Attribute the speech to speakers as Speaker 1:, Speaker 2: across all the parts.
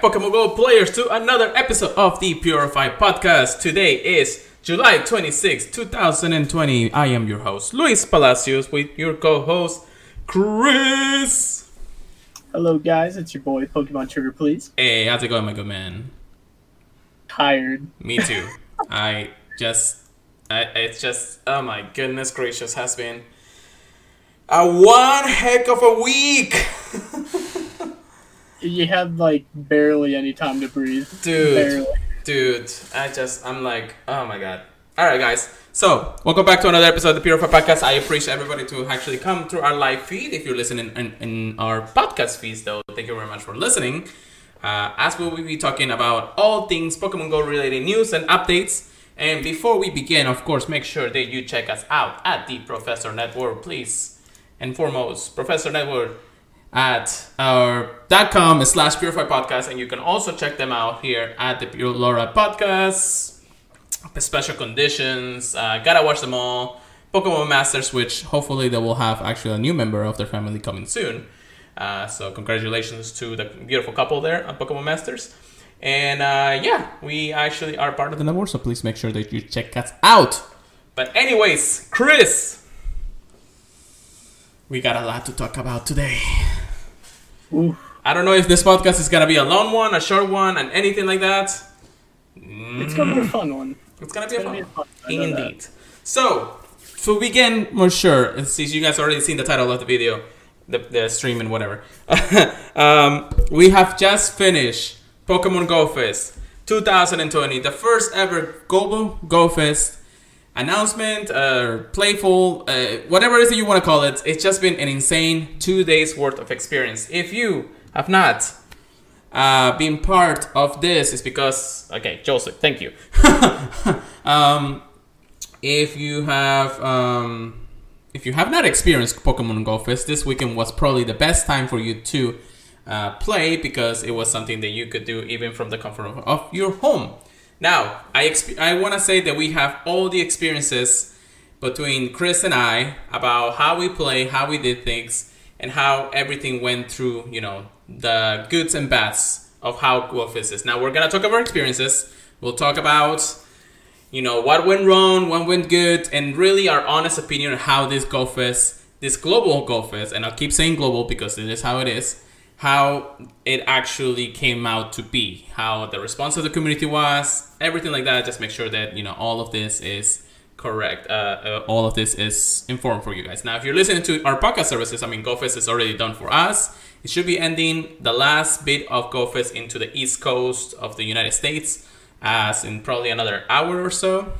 Speaker 1: back, Pokemon Go players, to another episode of the Purify Podcast. Today is July 26, 2020. I am your host, Luis Palacios, with your co host, Chris.
Speaker 2: Hello, guys. It's your boy, Pokemon Trigger, please.
Speaker 1: Hey, how's it going, my good man?
Speaker 2: Tired.
Speaker 1: Me too. I just, I, it's just, oh my goodness gracious, has been a one heck of a week.
Speaker 2: You had like barely any time to breathe.
Speaker 1: Dude.
Speaker 2: Barely.
Speaker 1: Dude, I just, I'm like, oh my god. Alright, guys. So, welcome back to another episode of the Purify Podcast. I appreciate everybody to actually come through our live feed. If you're listening in, in our podcast feeds, though, thank you very much for listening. Uh, as we will be talking about all things Pokemon Go related news and updates. And before we begin, of course, make sure that you check us out at the Professor Network, please. And foremost, Professor Network at our dot .com slash purify podcast and you can also check them out here at the pure laura podcast special conditions uh, gotta watch them all. Pokemon masters which hopefully they will have actually a new member of their family coming soon. Uh, so congratulations to the beautiful couple there at pokemon masters. And uh, yeah we actually are part of the network so please make sure that you check us out. But anyways chris we got a lot to talk about today
Speaker 2: Ooh.
Speaker 1: I don't know if this podcast is gonna be a long one, a short one, and anything like that.
Speaker 2: It's gonna be a fun one.
Speaker 1: It's gonna be a
Speaker 2: gonna
Speaker 1: fun.
Speaker 2: be
Speaker 1: one.
Speaker 2: fun. That.
Speaker 1: Indeed. So, to begin, more sure, since you guys already seen the title of the video, the, the stream and whatever, um, we have just finished Pokemon Go Fest 2020, the first ever global Go Fest announcement, uh, playful, uh, whatever it is that you want to call it. It's just been an insane two days worth of experience. If you have not uh, been part of this, it's because okay, Joseph, thank you. um, if you have um, if you have not experienced Pokemon Go Fest, this weekend was probably the best time for you to uh, play because it was something that you could do even from the comfort of, of your home. Now, I exp- I want to say that we have all the experiences between Chris and I about how we play, how we did things, and how everything went through, you know, the goods and bads of how GoFest. Now, we're going to talk about our experiences. We'll talk about, you know, what went wrong, what went good, and really our honest opinion on how this GoFest, this global GoFest, and I'll keep saying global because it is how it is, how it actually came out to be, how the response of the community was, everything like that. Just make sure that you know all of this is correct. Uh, uh, all of this is informed for you guys. Now, if you're listening to our podcast services, I mean, GoFest is already done for us. It should be ending the last bit of GoFest into the East Coast of the United States, as in probably another hour or so.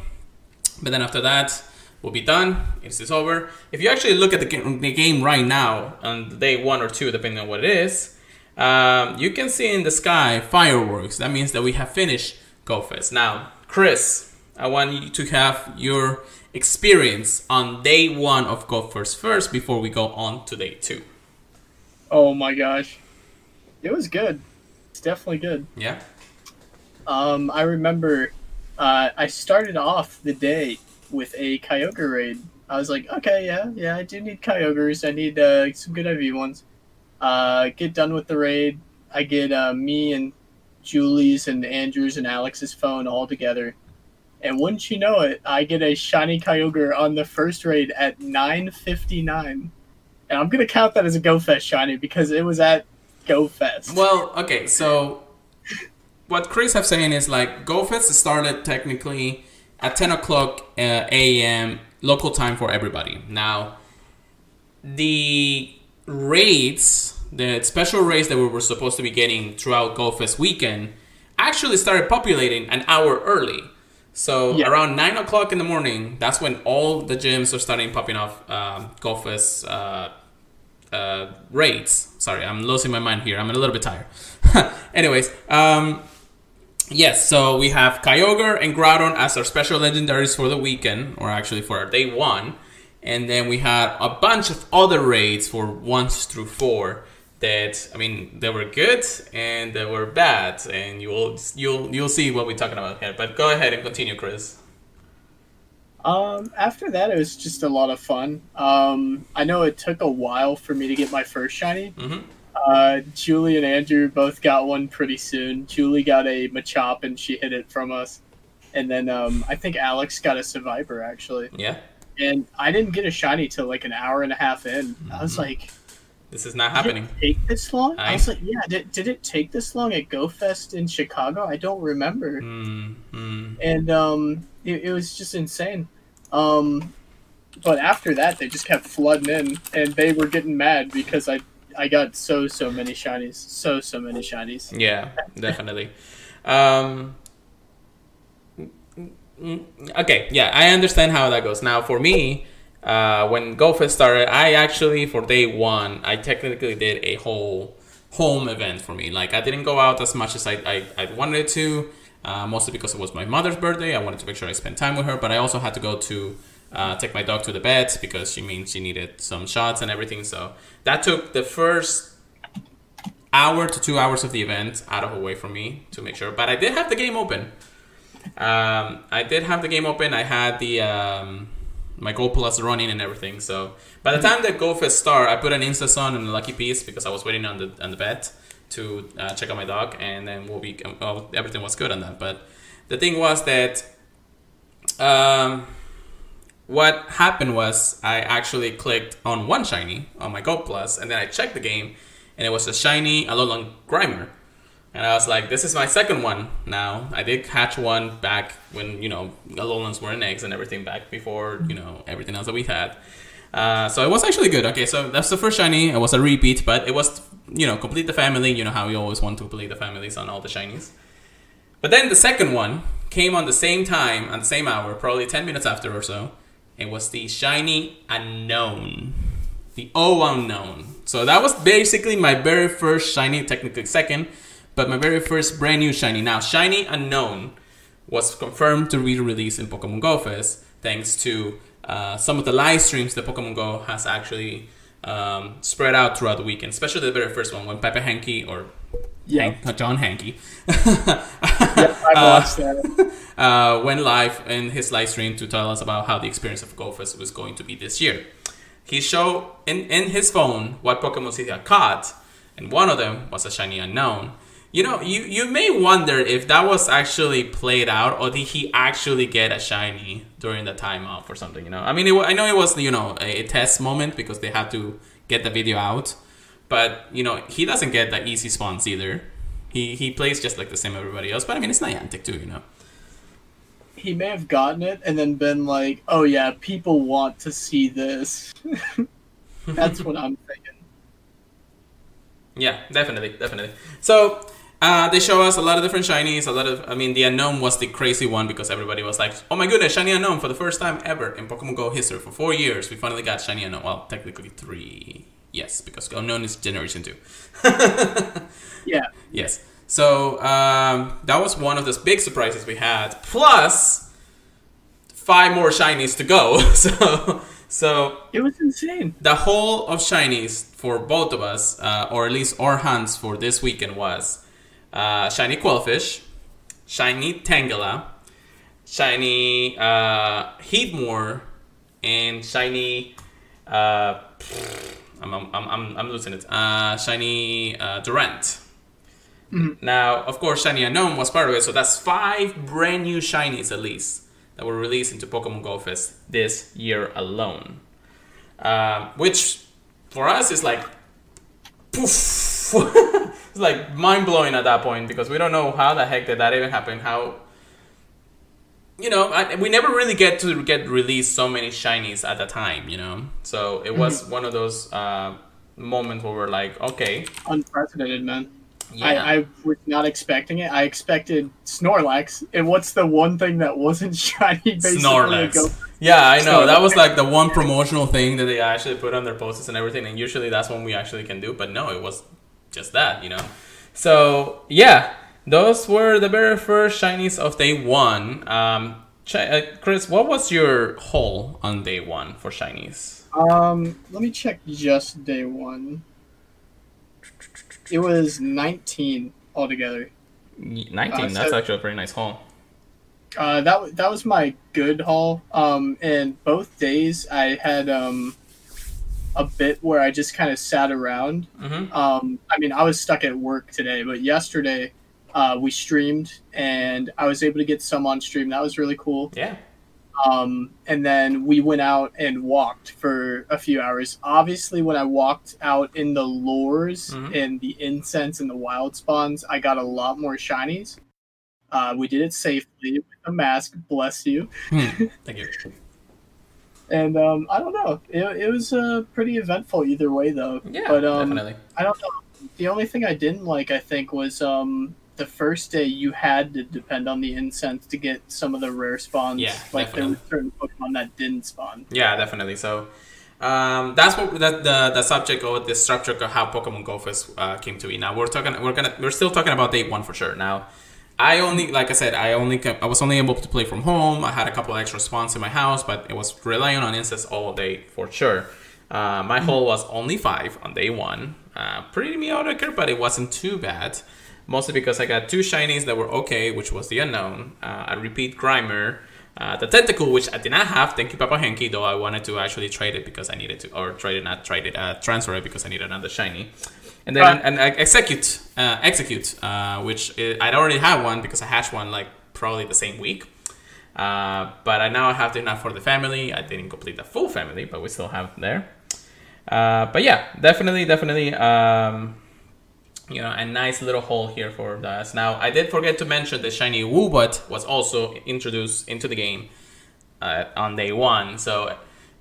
Speaker 1: But then after that, we'll be done. It is is over. If you actually look at the game, the game right now, on day one or two, depending on what it is, um, you can see in the sky fireworks. That means that we have finished GoFest. Now, Chris, I want you to have your experience on day one of GoFest first before we go on to day two.
Speaker 2: Oh my gosh, it was good. It's definitely good.
Speaker 1: Yeah?
Speaker 2: Um, I remember uh, I started off the day with a Kyogre raid. I was like, okay, yeah, yeah, I do need Kyogres. I need uh, some good IV ones. Uh, get done with the raid. I get uh, me and Julie's and Andrew's and Alex's phone all together. And wouldn't you know it, I get a shiny Kyogre on the first raid at 9.59. And I'm going to count that as a GoFest shiny because it was at GoFest.
Speaker 1: Well, okay, so what Chris have saying is like GoFest started technically at 10 o'clock uh, a.m. local time for everybody. Now, the raids, the special raids that we were supposed to be getting throughout GoFest weekend, actually started populating an hour early. So
Speaker 2: Yeah.
Speaker 1: around nine o'clock in the morning, that's when all the gyms are starting popping off um, GoFest uh, uh, raids. Sorry, I'm losing my mind here. I'm a little bit tired. Anyways, um, yes, so we have Kyogre and Groudon as our special legendaries for the weekend, or actually for our day one. And then we had a bunch of other raids for ones through four that I mean they were good and they were bad, and you'll you'll you'll see what we're talking about here. But go ahead and continue, Chris.
Speaker 2: Um, after that, it was just a lot of fun. Um, I know it took a while for me to get my first shiny.
Speaker 1: Mhm.
Speaker 2: Uh, Julie and Andrew both got one pretty soon. Julie got a Machop and she hid it from us, and then um, I think Alex got a Survivor actually.
Speaker 1: Yeah.
Speaker 2: And I didn't get a shiny till like an hour and a half in. I was
Speaker 1: Mhm.
Speaker 2: like,
Speaker 1: This is not
Speaker 2: did
Speaker 1: happening.
Speaker 2: it take this long? I,
Speaker 1: I-
Speaker 2: was like, yeah. Did, did it take this long at GoFest in Chicago? I don't remember.
Speaker 1: Mm, mm.
Speaker 2: and um, it, it was just insane. Um, but after that, they just kept flooding in, and they were getting mad because I I got so so many shinies, so so many shinies.
Speaker 1: Yeah, definitely. Um, okay, yeah, I understand how that goes. Now, for me, uh, when GoFest started, I actually, for day one, I technically did a whole home event for me. Like, I didn't go out as much as I, I, I wanted to, uh, mostly because it was my mother's birthday. I wanted to make sure I spent time with her, but I also had to go to uh, take my dog to the vet because she means she needed some shots and everything. So that took the first hour to two hours of the event out of away from me to make sure. But I did have the game open. Um, I did have the game open. I had the um, my Go Plus running and everything. So by the time the GoFest start, I put an Insta on and a Lucky Piece because I was waiting on the on the vet to uh, check out my dog, and then we'll be well, everything was good on that. But the thing was that um, what happened was I actually clicked on one shiny on my Go Plus, and then I checked the game, and it was a shiny Alolan Grimer. And I was like, this is my second one now. I did catch one back when, you know, Alolans were in eggs and everything back before, you know, everything else that we had. Uh, so it was actually good. Okay, so that's the first shiny. It was a repeat, but it was, you know, complete the family. You know how we always want to complete the families on all the shinies. But then the second one came on the same time, on the same hour, probably 10 minutes after or so. It was the shiny unown. The O unown. So that was basically my very first shiny, technically second, but my very first brand new shiny. Now, shiny unown was confirmed to be released in Pokemon Go Fest thanks to uh, some of the live streams that Pokemon Go has actually um, spread out throughout the weekend, especially the very first one when Pepe Hanke or
Speaker 2: Yeah,
Speaker 1: Hank, John Hanke
Speaker 2: I watched that.
Speaker 1: uh, went live in his live stream to tell us about how the experience of GoFest was going to be this year. He showed in, in his phone what Pokemon he had caught, and one of them was a shiny unown. You know, you, you may wonder if that was actually played out, or did he actually get a shiny during the time off or something? You know, I mean, it, I know it was you know a, a test moment because they had to get the video out, but you know he doesn't get the easy spawns either. He he plays just like the same everybody else, but I mean it's Niantic too, you know.
Speaker 2: He may have gotten it and then been like, "Oh yeah, people want to see this." That's what I'm thinking.
Speaker 1: Yeah, definitely, definitely. So uh, they show us a lot of different shinies. A lot of, I mean, the unown was the crazy one because everybody was like, "Oh my goodness, shiny unown for the first time ever in Pokemon Go history for four years. We finally got shiny unown. Well, technically three, yes, because unown is Generation Two.
Speaker 2: Yeah,
Speaker 1: yes. So um, that was one of those big surprises we had. Plus five more shinies to go. so so
Speaker 2: it was insane.
Speaker 1: the whole of shinies for both of us, uh, or at least our hunts for this weekend was uh, shiny Qwilfish, shiny Tangela, shiny uh, Heatmor, and shiny. Uh, I'm, I'm, I'm, I'm losing it. Uh, shiny uh, Durant. Now, of course, Shiny Unown was part of it, so that's five brand new shinies at least that were released into Pokemon Go Fest this year alone. Um, which for us is like poof. it's like mind blowing at that point because we don't know how the heck did that even happen. How you know, I, we never really get to get released so many shinies at a time. You know, so it was one of those uh, moments where we're like, okay,
Speaker 2: Unprecedented, man.
Speaker 1: yeah,
Speaker 2: I, I was not expecting it. I expected Snorlax. And what's the one thing that wasn't shiny? Basically,
Speaker 1: Snorlax.
Speaker 2: go-
Speaker 1: Yeah, I know. That was like the one promotional thing that they actually put on their posters and everything, and usually that's when we actually can do. But no, it was just that, you know. So yeah, those were the very first shinies of day one. Um, Chi- uh, Chris, what was your haul on day one for shinies?
Speaker 2: Um, let me check just day one. It was 19 altogether.
Speaker 1: Nineteen.
Speaker 2: Uh,
Speaker 1: that's actually a pretty nice haul.
Speaker 2: Uh, that wa- that was my good haul. Um, and both days I had um, a bit where I just kind of sat around.
Speaker 1: Mm-hmm.
Speaker 2: Um, I mean, I was stuck at work today, but yesterday uh, we streamed and I was able to get some on stream. That was really cool.
Speaker 1: Yeah.
Speaker 2: Um, and then we went out and walked for a few hours. Obviously, when I walked out in the lures
Speaker 1: Mhm.
Speaker 2: and the incense and the wild spawns, I got a lot more shinies. Uh, we did it safely with a mask. Bless you.
Speaker 1: Hmm. Thank you.
Speaker 2: And um, I don't know. It, it was uh, pretty eventful either way, though.
Speaker 1: Yeah,
Speaker 2: but um,
Speaker 1: definitely.
Speaker 2: I don't know. The only thing I didn't like, I think, was um, the first day you had to depend on the incense to get some of the rare spawns.
Speaker 1: Yeah,
Speaker 2: like there were certain Pokemon that didn't spawn.
Speaker 1: Yeah, definitely. So um, that's what that the the subject or the structure of how Pokemon Go first uh, came to be. Now we're talking we're gonna we're still talking about day one for sure. Now I only like I said I only I was only able to play from home. I had a couple extra spawns in my house, but it was relying on incense all day for sure. Uh, my hole was only five on day one. Uh, pretty mediocre, but it wasn't too bad. Mostly because I got two shinies that were okay, which was the unown. Uh, a repeat Grimer, uh, the tentacle, which I did not have. Thank you, Papa Hanke. Though I wanted to actually trade it because I needed to, or trade it, not trade it, uh, transfer it because I needed another shiny. And then
Speaker 2: Right.
Speaker 1: and, and Exeggcute, uh, Exeggcute, uh, which i I'd already had one because I hatched one like probably the same week. Uh, but I now have enough for the family. I didn't complete the full family, but we still have there. Uh, but yeah, definitely, definitely. Um, you know, a nice little hole here for us. Now, I did forget to mention the shiny Woobat was also introduced into the game uh, on day one. So,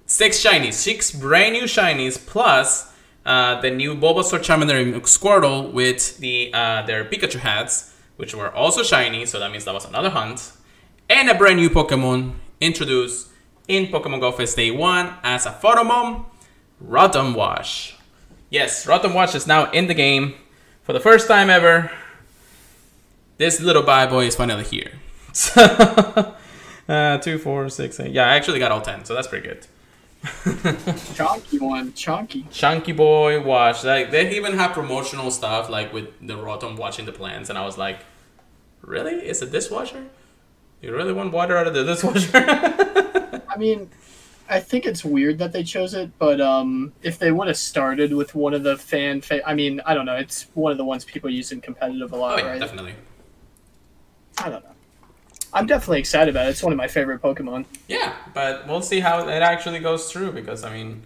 Speaker 1: six shinies, six brand new shinies, plus uh, the new Bulbasaur, Charmander, and Squirtle with the uh, their Pikachu hats, which were also shiny. So that means that was another hunt, and a brand new Pokemon introduced in Pokemon Go Fest Day One as a photobomb, Rotom Wash. Yes, Rotom Wash is now in the game for the first time ever. This little bad boy is finally here. So, uh, two, four, six, eight. Yeah, I actually got all ten, so that's pretty good.
Speaker 2: chunky one, chunky.
Speaker 1: Chunky Boy watch. Like they even have promotional stuff like with the Rotom watching the plants, and I was like, really? It's a dishwasher? You really want water out of the dishwasher?
Speaker 2: I mean, I think it's weird that they chose it, but um, if they would have started with one of the fan, fa- I mean, I don't know. It's one of the ones people use in competitive a
Speaker 1: oh
Speaker 2: lot,
Speaker 1: yeah,
Speaker 2: right?
Speaker 1: definitely.
Speaker 2: I don't know. I'm definitely excited about it. It's one of my favorite Pokemon.
Speaker 1: Yeah, but we'll see how it actually goes through because I mean,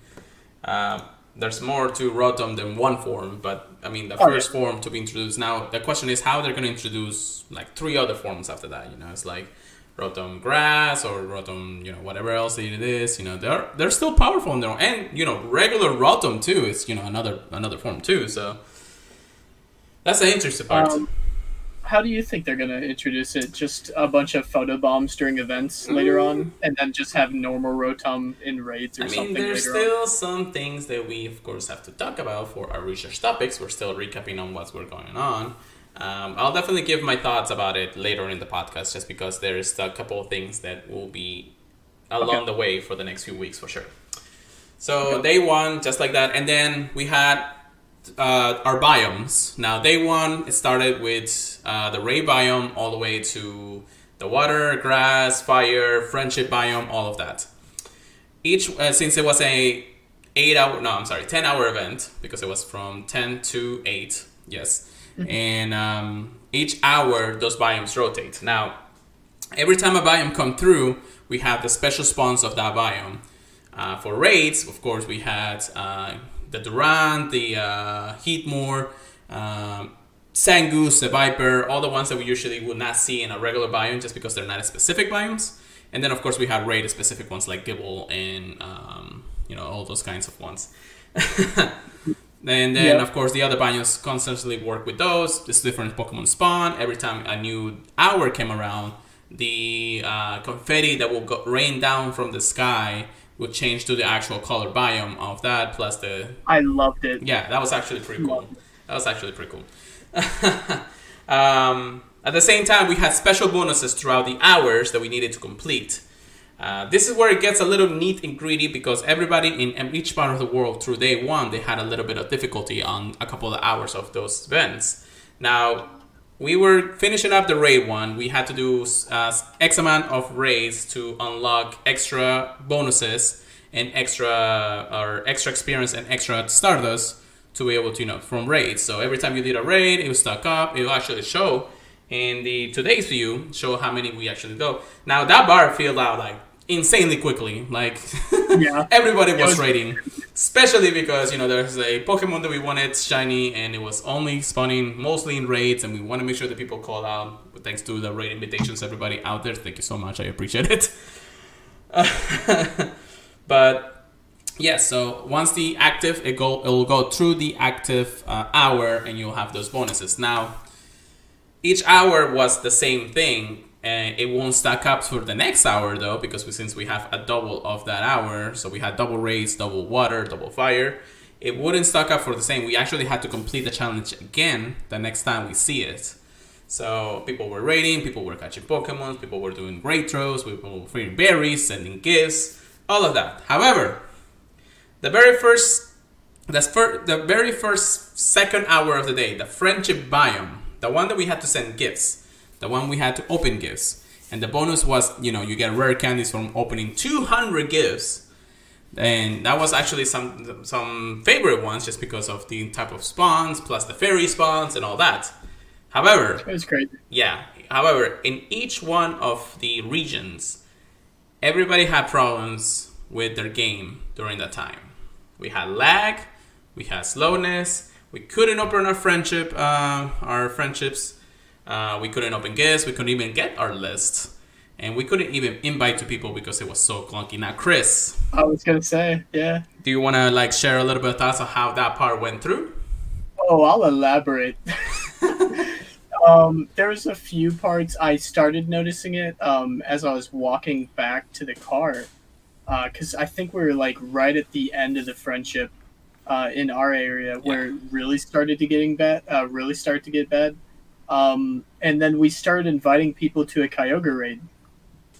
Speaker 1: uh, there's more to Rotom than one form. But I mean, the
Speaker 2: Oh,
Speaker 1: first
Speaker 2: yeah.
Speaker 1: form to be introduced. Now the question is how they're going to introduce like three other forms after that. You know, it's like Rotom Grass or Rotom, you know, whatever else it is. You know, they're they're still powerful in their own, and you know, regular Rotom too is you know another another form too. So that's the interesting part.
Speaker 2: Um, how do you think they're going to introduce it? Just a bunch of photo bombs during events later on, and then just have normal Rotom in raids or
Speaker 1: I mean,
Speaker 2: something
Speaker 1: there's
Speaker 2: later on?
Speaker 1: still some things that we, of course, have to talk about for our research topics. We're still recapping on what's we're going on. Um, I'll definitely give my thoughts about it later in the podcast, just because there's a couple of things that will be along
Speaker 2: Okay.
Speaker 1: the way for the next few weeks for sure. So day one, just like that, and then we had uh, our biomes. Now day one, it started with uh, the ray biome all the way to the water, grass, fire, friendship biome, all of that each uh, since it was a eight hour no i'm sorry 10 hour event because it was from 10 to 8 yes and um, each hour those biomes rotate now every time a biome come through we have the special spawns of that biome uh, for raids of course we had uh, the durant the uh, heatmor um, Zangoose, the Viper, all the ones that we usually would not see in a regular biome just because they're not specific biomes. And then, of course, we had raid specific ones like Gible and, um, you know, all those kinds of ones. and then,
Speaker 2: Yeah.
Speaker 1: of course, the other biomes constantly work with those. This different Pokemon spawn. Every time a new hour came around, the uh, confetti that will go, rain down from the sky would change to the actual color biome of that, plus the
Speaker 2: I loved it.
Speaker 1: yeah, that was actually pretty cool. That was actually pretty cool. um, at the same time, we had special bonuses throughout the hours that we needed to complete. Uh, this is where it gets a little neat and greedy because everybody in each part of the world through day one they had a little bit of difficulty on a couple of hours of those events. Now we were finishing up the raid one. We had to do uh, X amount of raids to unlock extra bonuses, and extra or extra experience and extra Stardust to be able to you know from raids. So every time you did a raid, it was stuck up. It will actually show in the today's view show how many we actually go. Now that bar filled out like insanely quickly. Like
Speaker 2: Yeah.
Speaker 1: everybody was
Speaker 2: was-
Speaker 1: raiding, especially because you know there's a Pokemon that we wanted shiny, and it was only spawning mostly in raids, and we want to make sure that people call out. Thanks to the raid invitations, everybody out there, thank you so much. I appreciate it. but yeah, so once the active, it go it will go through the active uh, hour, and you'll have those bonuses. Now, each hour was the same thing, and it won't stack up for the next hour though, because we, since we have a double of that hour, so we had double raids, double water, double fire. It wouldn't stack up for the same. We actually had to complete the challenge again the next time we see it. So people were raiding, people were catching Pokemon, people were doing great throws, people were freeing berries, sending gifts, all of that. However, the very first, that's fir- the very first second hour of the day, the friendship biome, the one that we had to send gifts, the one we had to open gifts, and the bonus was, you know, you get rare candies from opening 200 gifts. And that was actually some some favorite ones just because of the type of spawns, plus the fairy spawns and all that. However,
Speaker 2: It was crazy.
Speaker 1: yeah. However, in each one of the regions, everybody had problems with their game during that time. We had lag, we had slowness, we couldn't open our friendship, uh, our friendships. Uh, we couldn't open gifts. We couldn't even get our list, and we couldn't even invite to people because it was so clunky. Now, Chris,
Speaker 2: I was gonna say, yeah.
Speaker 1: do you want to like share a little bit of thoughts on how that part went through?
Speaker 2: Oh, I'll elaborate. um, there was a few parts I started noticing it um, as I was walking back to the car, because I think we were like right at the end of the friendship uh, in our area where it really started to getting bad. Uh, really started to get bad, um, and then we started inviting people to a Kyogre raid,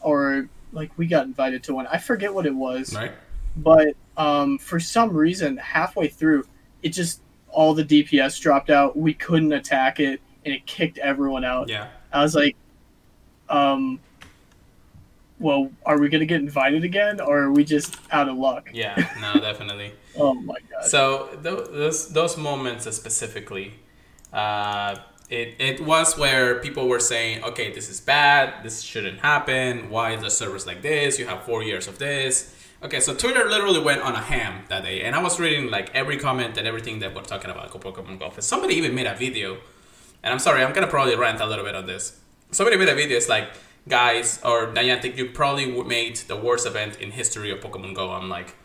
Speaker 2: or like we got invited to one. I forget what it was
Speaker 1: Right?
Speaker 2: but um, for some reason halfway through it just all the dps dropped out we couldn't attack it and it kicked everyone out
Speaker 1: Yeah.
Speaker 2: i was like um well are we gonna get invited again or are we just out of luck
Speaker 1: Yeah. No, definitely.
Speaker 2: oh my god
Speaker 1: So th- those those moments specifically, uh, it it was where people were saying, okay, this is bad. This shouldn't happen. Why is the service like this? You have four years of this. Okay, so Twitter literally went on a ham that day, and I was reading like every comment and everything that we're talking about Pokemon Golf. And somebody even made a video, and I'm sorry, I'm gonna probably rant a little bit on this. Somebody made a video. It's like, guys, or Niantic, you probably made the worst event in history of Pokemon Go. I'm like,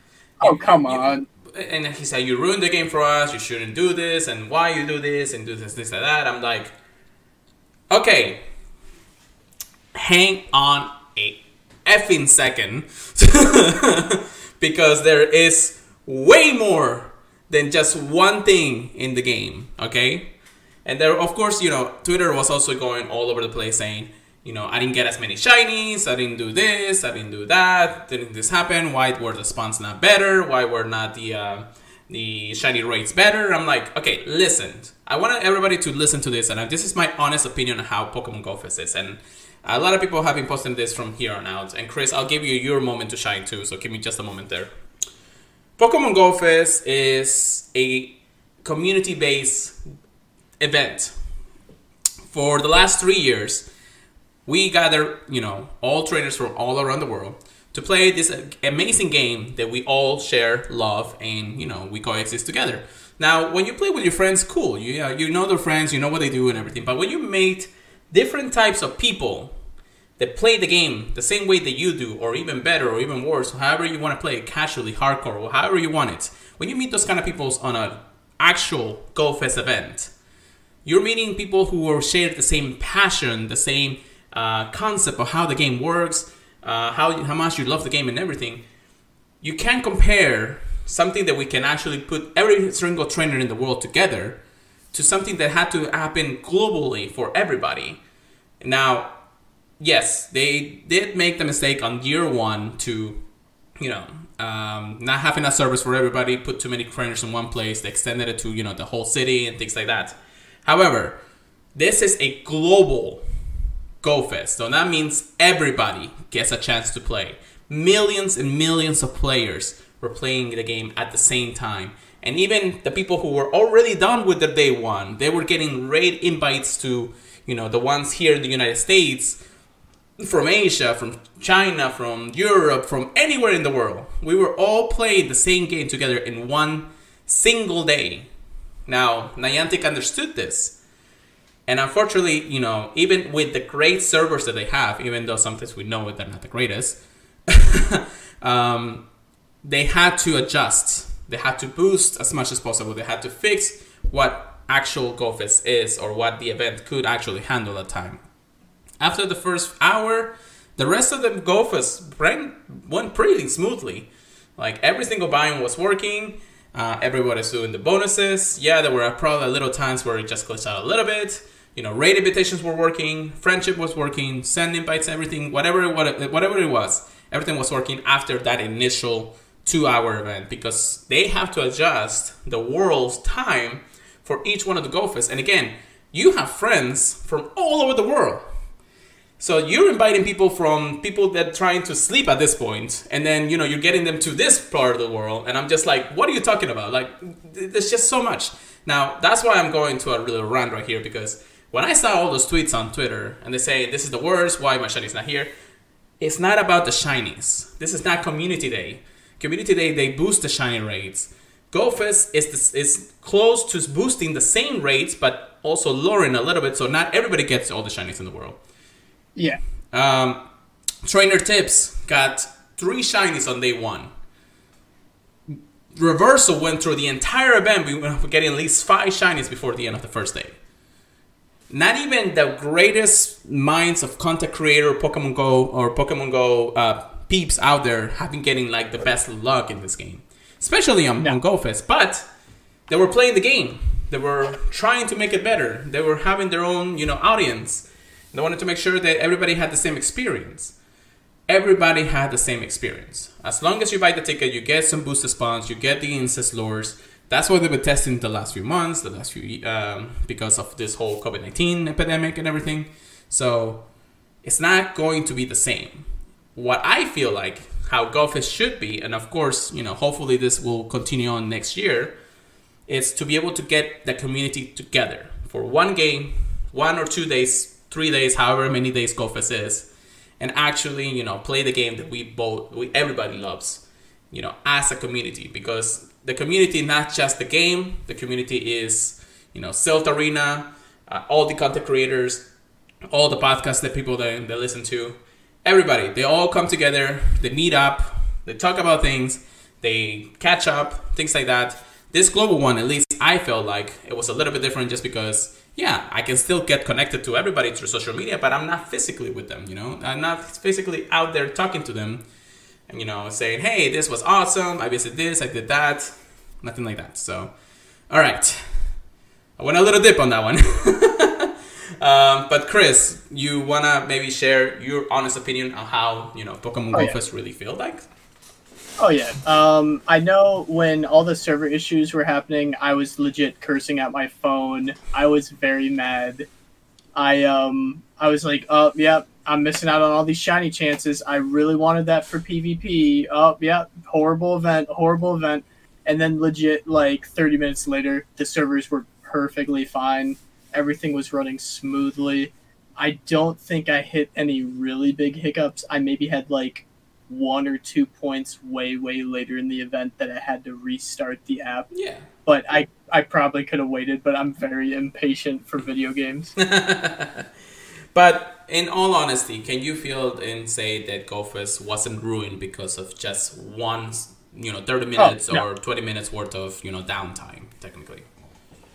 Speaker 2: oh come on
Speaker 1: and he said you ruined the game for us. You shouldn't do this. And why you do this? And do this this and that. I'm like okay. Hang on a effing second because there is way more than just one thing in the game okay? And there of course you know twitter was also going all over the place saying you know i didn't get as many shinies i didn't do this i didn't do that didn't this happen why were the spawns not better why were not the uh, the shiny rates better? I'm like okay listen i want everybody to listen to this and this is my honest opinion on how pokemon go is and a lot of people have been posting this from here on out. And chris i'll give you your moment to shine too so give me just a moment there. Pokemon go fest is a community-based event. For the last three years we gather, you know, all trainers from all around the world to play this amazing game that we all share, love, and you know, we coexist together. Now, when you play with your friends, cool. You uh, you know their friends, you know what they do and everything. But when you meet different types of people that play the game the same way that you do, or even better, or even worse, however you want to play it, casually, hardcore, or however you want it. When you meet those kind of people on an actual Go Fest event, you're meeting people who share the same passion, the same uh, concept of how the game works, uh, how how much you love the game and everything. You can't compare something that we can actually put every single trainer in the world together to something that had to happen globally for everybody. Now, yes, they did make the mistake on year one to, you know, um, not having a service for everybody, put too many trainers in one place. They extended it to you know the whole city and things like that. However, this is a global Go Fest, so that means everybody gets a chance to play. millions and millions of players were playing the game at the same time. And even the people who were already done with their day one, they were getting raid invites to, you know, the ones here in the United States, from Asia, from China, from Europe, from anywhere in the world. We were all playing the same game together in one single day. Now, Niantic understood this. And unfortunately, you know, even with the great servers that they have, even though sometimes we know they're not the greatest, um, they had to adjust. They had to boost as much as possible. They had to fix what actual GoFest is or what the event could actually handle at time. After the first hour, the rest of the GoFest went pretty smoothly. Like every single biome was working. Uh, everybody's doing the bonuses. Yeah, there were probably little times where it just glitched out a little bit. You know, raid invitations were working, friendship was working, send invites, everything, whatever, whatever it was, everything was working after that initial two-hour event because they have to adjust the world's time for each one of the GoFests. And again, you have friends from all over the world. So you're inviting people from people that are trying to sleep at this point, and then you know you're getting them to this part of the world, and I'm just like, what are you talking about? Like, there's just so much. Now that's why I'm going to a little rant right here because when I saw all those tweets on Twitter and they say this is the worst, why my shiny's not here, it's not about the shinies. This is not community day. Community day they boost the shiny rates. GoFest is this, is close to boosting the same rates, but also lowering a little bit, so not everybody gets all the shinies in the world.
Speaker 2: Yeah.
Speaker 1: Um, Trainer Tips got three shinies on day one. Reversal went through the entire event. We were getting at least five shinies before the end of the first day. Not even the greatest minds of content creator, Pokemon Go or Pokemon Go uh, peeps out there have been getting like the best luck in this game, especially on, no. on GoFest. But they were playing the game. They were trying to make it better. They were having their own, you know, audience they wanted to make sure that everybody had the same experience. Everybody had the same experience. As long as you buy the ticket, you get some booster spawns, you get the incense lures. That's what they've been testing the last few months, the last few um, because of this whole COVID nineteen epidemic and everything. So it's not going to be the same. What I feel like how GoFest should be, and of course, you know, hopefully this will continue on next year, is to be able to get the community together for one game, one or two days three days, however many days GoFest is, and actually, you know, play the game that we both, we everybody loves, you know, as a community. Because the community, not just the game, the community is, you know, Silph Arena, uh, all the content creators, all the podcasts that people that, that listen to, everybody, they all come together, they meet up, they talk about things, they catch up, things like that. This global one, at least I felt like it was a little bit different just because yeah, I can still get connected to everybody through social media, but I'm not physically with them, you know? I'm not physically out there talking to them you know, saying, hey, this was awesome. I visited this, I did that. Nothing like that. So, all right. I went a little dip on that one. um, but Chris, you wanna maybe share your honest opinion on how you know Pokemon oh, Go yeah. Fest really feel like?
Speaker 2: Oh yeah. Um, I know when all the server issues were happening, I was legit cursing at my phone. I was very mad. I um I was like, oh yeah, I'm missing out on all these shiny chances. I really wanted that for PvP. Oh yeah, horrible event, horrible event. And then legit like 30 minutes later, the servers were perfectly fine. Everything was running smoothly. I don't think I hit any really big hiccups. I maybe had like one or two points way way later in the event that I had to restart the app.
Speaker 1: Yeah.
Speaker 2: But I I probably could have waited, but I'm very impatient for video games.
Speaker 1: but in all honesty, can you feel and say that GoFest wasn't ruined because of just one, you know, 30 minutes oh, no. or 20 minutes worth of, you know, downtime technically?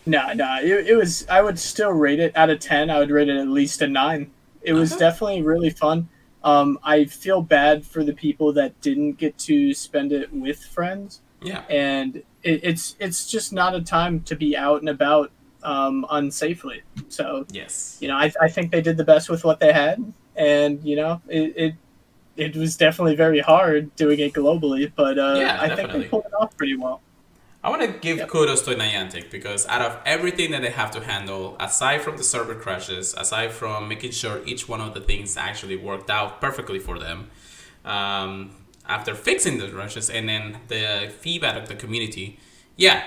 Speaker 2: No, no, it, it was I would still rate it out of 10. I would rate it at least a 9. It was definitely really fun um, I feel bad for the people that didn't get to spend it with friends.
Speaker 1: Yeah.
Speaker 2: And it, it's it's just not a time to be out and about um, unsafely. So
Speaker 1: yes,
Speaker 2: you know, I, I think they did the best with what they had, and you know, it it, it was definitely very hard doing it globally, but uh, yeah, I definitely. think they pulled it off pretty well.
Speaker 1: I want to give yep. kudos to Niantic because out of everything that they have to handle, aside from the server crashes, aside from making sure each one of the things actually worked out perfectly for them, um, after fixing the rushes and then the feedback of the community, yeah,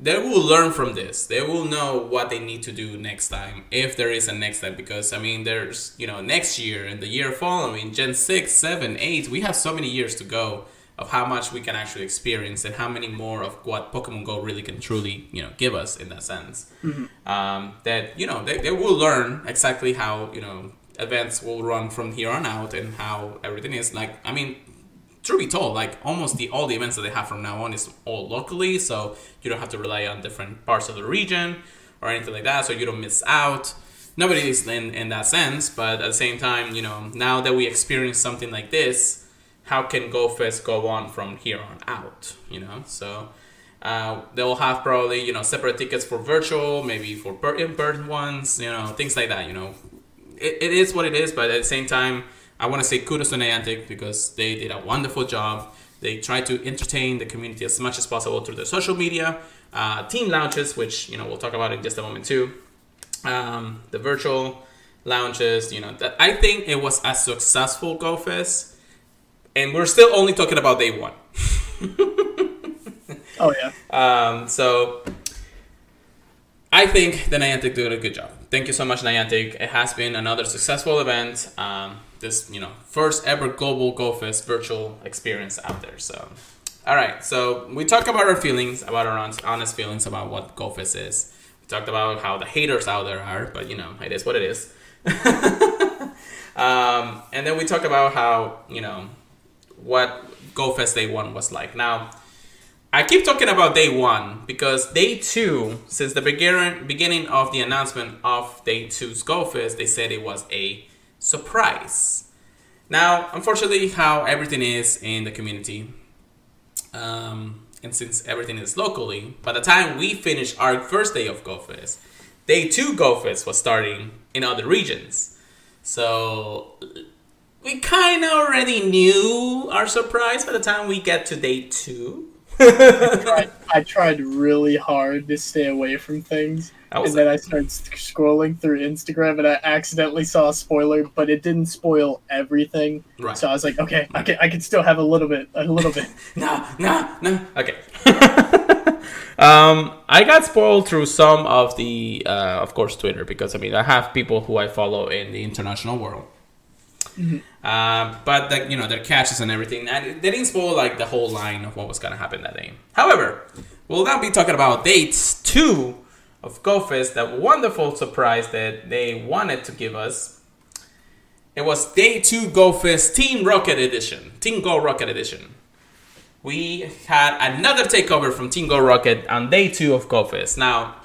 Speaker 1: they will learn from this. They will know what they need to do next time if there is a next time. Because I mean, there's you know next year and the year following, Gen 6, 7, 8, we have so many years to go of how much we can actually experience and how many more of what Pokemon Go really can truly you know give us in that sense. Um, that you know they, they will learn exactly how you know events will run from here on out and how everything is like. I mean, truth be told, like almost the all the events that they have from now on is all locally, so you don't have to rely on different parts of the region or anything like that, so you don't miss out. Nobody is in, in that sense, but at the same time, you know, now that we experience something like this, how can GoFest go on from here on out? You know, so uh, they'll have probably you know separate tickets for virtual, maybe for per- in-person ones, you know, things like that. You know, it, it is what it is, but at the same time, I want to say kudos to Niantic because they did a wonderful job. They tried to entertain the community as much as possible through their social media, uh, team launches, which you know we'll talk about in just a moment too. Um, the virtual lounges, you know, that I think it was a successful GoFest, and we're still only talking about day one.
Speaker 2: Oh yeah.
Speaker 1: Um, so I think the Niantic did a good job. Thank you so much, Niantic. It has been another successful event. Um, this, you know, first ever global GoFest virtual experience out there. So, all right. So we talked about our feelings, about our honest feelings about what GoFest is. We talked about how the haters out there are, but you know, it is what it is. um, and then we talked about how you know what GoFest Day One was like. Now. I keep talking about day one because day two, since the beginning beginning of the announcement of day two's GoFest, they said it was a surprise. Now, unfortunately, how everything is in the community, um, and since everything is locally, by the time we finished our first day of GoFest, day two GoFest was starting in other regions. So we kind of already knew our surprise by the time we get to day two.
Speaker 2: I tried, I tried really hard to stay away from things, And then I started scrolling through Instagram, and I accidentally saw a spoiler, but it didn't spoil everything.
Speaker 1: Right.
Speaker 2: So I was like, okay, I can, I can still have a little bit, a little bit.
Speaker 1: no, no, no. Okay. um, I got spoiled through some of the, uh, of course, Twitter because I mean I have people who I follow in the international world. Uh, but the, you know their catches and everything, and they didn't spoil like the whole line of what was gonna happen that day. However, we'll now be talking about dates two of GoFest, that wonderful surprise that they wanted to give us. It was day two GoFest Team Rocket Edition, Team Go Rocket Edition. We had another takeover from Team Go Rocket on day two of GoFest. Now,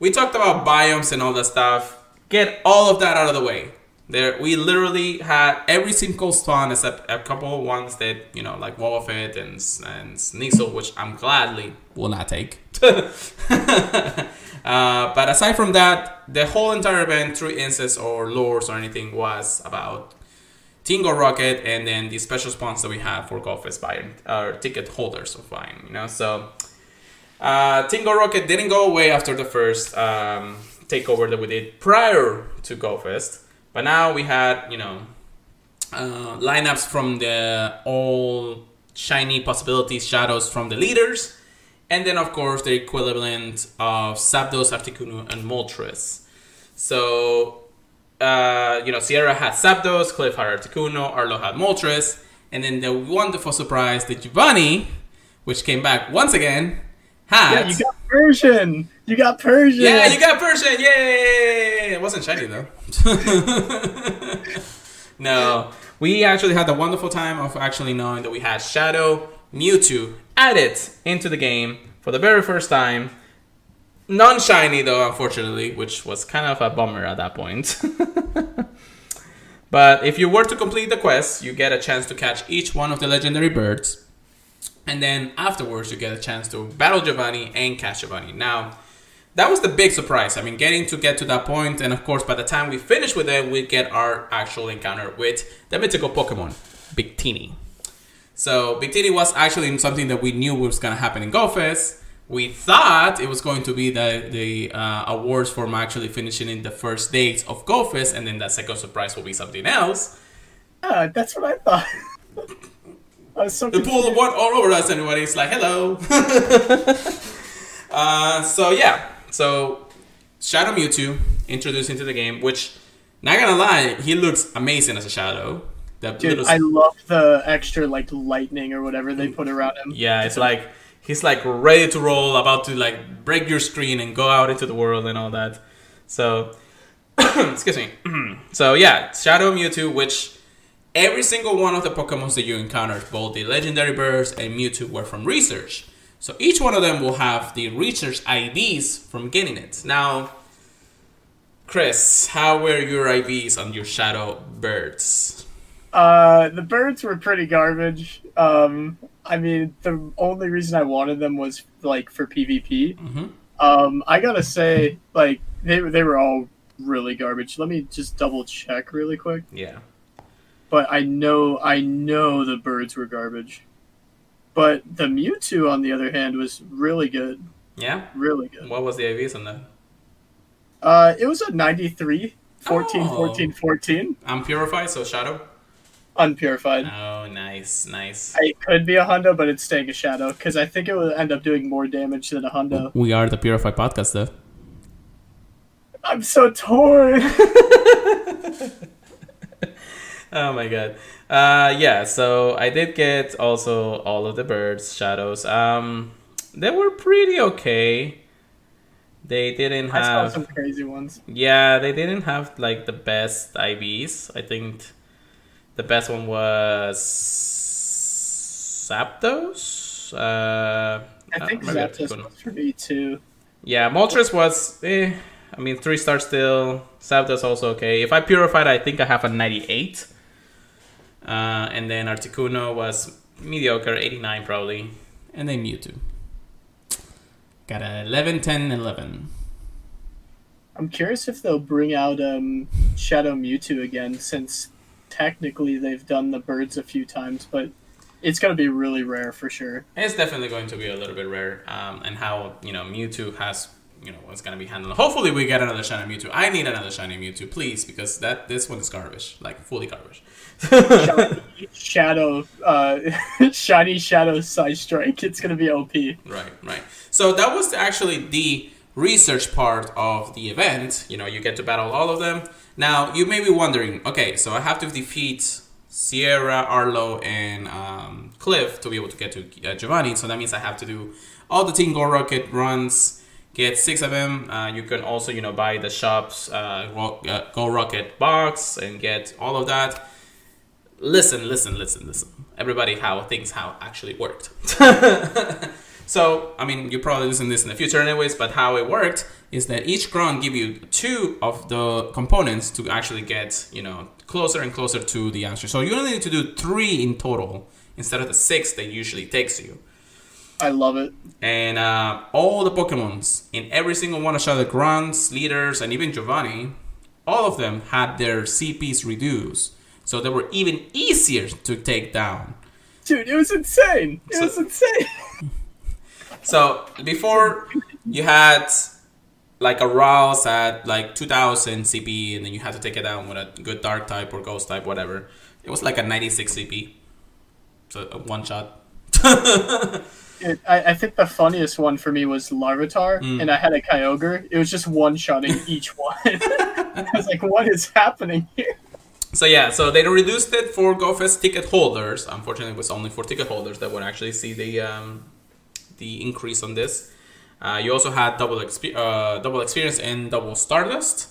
Speaker 1: we talked about biomes and all that stuff. Get all of that out of the way. There, we literally had every single spawn except a couple ones that you know, like Wobbuffet and and Sneasel, which I'm gladly will not take. uh, but aside from that, the whole entire event, through instances or lures or anything, was about Team Go Rocket and then the special spawns that we have for GoFest buying our ticket holders of buying. You know, so uh, Team Go Rocket didn't go away after the first um, takeover that we did prior to GoFest, but now we had you know uh, lineups from the all shiny possibilities shadows from the leaders, and then of course the equivalent of Zapdos, Articuno, and Moltres. So uh, you know, Sierra had Zapdos, Cliff had Articuno, Arlo had Moltres, and then the wonderful surprise that Giovanni, which came back once again, had.
Speaker 2: Yeah, you got Persian. You got Persian.
Speaker 1: Yeah, you got Persian! Yay! It wasn't shiny though. no, we actually had the wonderful time of actually knowing that we had Shadow Mewtwo added into the game for the very first time. Non shiny though, unfortunately, which was kind of a bummer at that point. but if you were to complete the quest, you get a chance to catch each one of the legendary birds. And then afterwards, you get a chance to battle Giovanni and catch Giovanni. Now, that was the big surprise. I mean, getting to get to that point, and of course, by the time we finish with it, we get our actual encounter with the mythical Pokemon, Victini. So, Victini was actually something that we knew was going to happen in GoFest. We thought it was going to be the the uh, awards for actually finishing in the first days of GoFest, and then that second surprise will be something else.
Speaker 2: Ah, that's what I thought. I was so
Speaker 1: the pool
Speaker 2: confused.
Speaker 1: went all over us, and everybody's like, "Hello." uh, so yeah, so Shadow Mewtwo introduced into the game, which, not gonna lie, he looks amazing as a Shadow. The
Speaker 2: Dude,
Speaker 1: little-
Speaker 2: I love the extra like lightning or whatever they put around him.
Speaker 1: yeah, it's like he's like ready to roll, about to like break your screen and go out into the world and all that. So, excuse me. so yeah, Shadow Mewtwo, which every single one of the Pokemons that you encountered, both the legendary birds and Mewtwo, were from research. So each one of them will have the research IDs from getting it. Now, Chris, how were your IVs on your Shadow birds?
Speaker 2: Uh, the birds were pretty garbage. Um, I mean, the only reason I wanted them was like for PvP.
Speaker 1: Mm-hmm.
Speaker 2: Um, I gotta say, like they they were all really garbage. Let me just double check really quick.
Speaker 1: Yeah.
Speaker 2: But I know I know the birds were garbage. But the Mewtwo, on the other hand, was really good.
Speaker 1: Yeah.
Speaker 2: Really good.
Speaker 1: What was the IVs on that?
Speaker 2: Uh, it was a 93, 14,
Speaker 1: Oh.
Speaker 2: 14, 14,
Speaker 1: I'm purified, so Shadow.
Speaker 2: unpurified.
Speaker 1: Oh, nice, nice.
Speaker 2: It could be a Hundo, but it's staying a Shadow because I think it will end up doing more damage than a Hundo.
Speaker 1: We are the Purified Podcast, though.
Speaker 2: I'm so torn.
Speaker 1: Oh my god. Uh, yeah. So I did get also all of the birds shadows. Um, they were pretty okay. They didn't
Speaker 2: I
Speaker 1: have.
Speaker 2: some crazy ones.
Speaker 1: Yeah, they didn't have like the best IVs. I think the best one was Zapdos. Uh,
Speaker 2: I think
Speaker 1: maybe
Speaker 2: Zapdos was for me too.
Speaker 1: Yeah, Moltres was. Eh, I mean, three stars still. Zapdos also okay. If I purified, I think I have a ninety-eight. Uh, and then Articuno was mediocre, eighty-nine probably. And then Mewtwo. Got a 11, 10, 11.
Speaker 2: I'm curious if they'll bring out um, Shadow Mewtwo again, since technically they've done the birds a few times, but it's gonna be really rare for sure.
Speaker 1: It's definitely going to be a little bit rare. Um, and how you know Mewtwo has you know what's gonna be handled. Hopefully, we get another shiny Mewtwo. I need another shiny Mewtwo, please, because that this one is garbage, like fully garbage.
Speaker 2: Shiny Shadow, uh, shiny Shadow Psystrike. It's gonna be OP.
Speaker 1: Right, right. So that was actually the research part of the event. You know, you get to battle all of them. Now, you may be wondering, okay, so I have to defeat Sierra, Arlo, and um, Cliff to be able to get to uh, Giovanni. So that means I have to do all the Team Go Rocket runs, get six of them. Uh, you can also, you know, buy the shop's uh, Ro- uh, Go Rocket box and get all of that. Listen, listen, listen, listen. Everybody, how things how actually worked. So, I mean, you probably listen this in the future anyways, but how it worked is that each Gron give you two of the components to actually get, you know, closer and closer to the answer. So you only need to do three in total instead of the six that usually takes you.
Speaker 2: I love it.
Speaker 1: And uh, all the Pokemons in every single one of the Grunts, leaders, and even Giovanni, all of them had their CPs reduced. So they were even easier to take down.
Speaker 2: Dude, it was insane. It
Speaker 1: So-
Speaker 2: was insane.
Speaker 1: So before you had like a Rouse at like 2000 CP, and then you had to take it down with a good Dark type or Ghost type, whatever. It was like a 96 CP, so a one shot.
Speaker 2: Dude, I, I think the funniest one for me was Larvitar,
Speaker 1: Mm.
Speaker 2: and I had a Kyogre. It was just one shotting each one. I was like, what is happening here?
Speaker 1: So yeah, so they reduced it for GoFest ticket holders. Unfortunately, it was only for ticket holders that would actually see the um, the increase on this. Uh, you also had double exp- uh, double experience and double Stardust,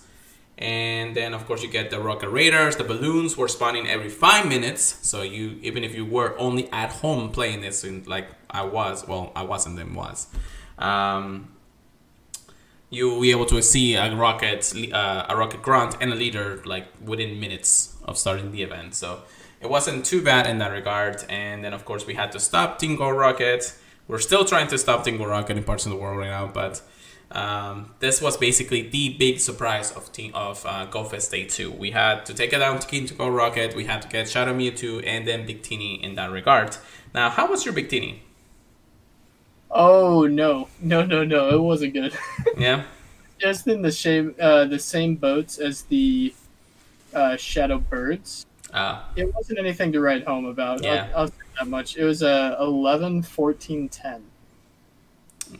Speaker 1: and then of course you get the Rocket Raiders. The balloons were spawning every five minutes, so you even if you were only at home playing this, in, like I was, well I wasn't, then was. Um, you will be able to see a rocket, uh, a rocket grunt, and a leader like within minutes of starting the event. So it wasn't too bad in that regard. And then of course we had to stop Team Go Rocket. We're still trying to stop Team Go Rocket in parts of the world right now, but um, this was basically the big surprise of team of uh, GoFest Day Two. We had to take it down to Team Go Rocket. We had to get Shadow Mewtwo and then Victini in that regard. Now, how was your Victini?
Speaker 2: Oh no, no, no, no! It wasn't good.
Speaker 1: Yeah.
Speaker 2: Just in the same uh, the same boats as the uh, Shadow Birds.
Speaker 1: Uh,
Speaker 2: It wasn't anything to write home about.
Speaker 1: Yeah.
Speaker 2: I'll, I'll say that much. It was a 11, 14, 10.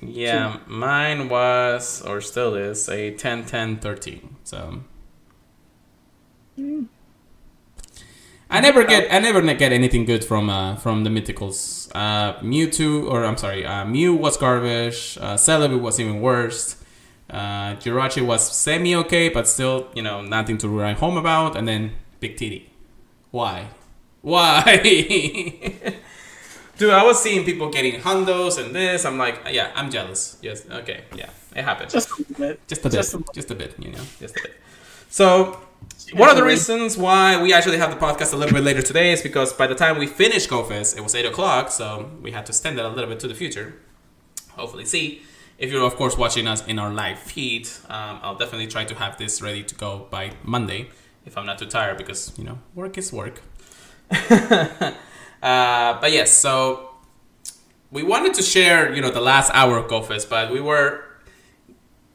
Speaker 1: yeah, mine was or still is a 10 10 13. So I never get I never get anything good from uh, from the mythicals. Uh, Mewtwo or I'm sorry, uh, Mew was garbage. Uh, Celebi was even worse. Uh, Jirachi was semi okay, but still you know nothing to write home about. And then Big Titty. Why? Why? Dude, I was seeing people getting hundos and this. I'm like, yeah, I'm jealous. Yes, okay, yeah, it happened.
Speaker 2: Just a bit.
Speaker 1: Just a bit.
Speaker 2: Just
Speaker 1: Just
Speaker 2: a-
Speaker 1: a, bit, you know, just a bit. So, one of the reasons why we actually have the podcast a little bit later today is because by the time we finished GoFest, it was 8 o'clock, so we had to extend that a little bit to the future. Hopefully, see. If you're, of course, watching us in our live feed, um, I'll definitely try to have this ready to go by Monday if I'm not too tired because, you know, work is work. uh, but yes, so we wanted to share, you know, the last hour of GoFest, but we were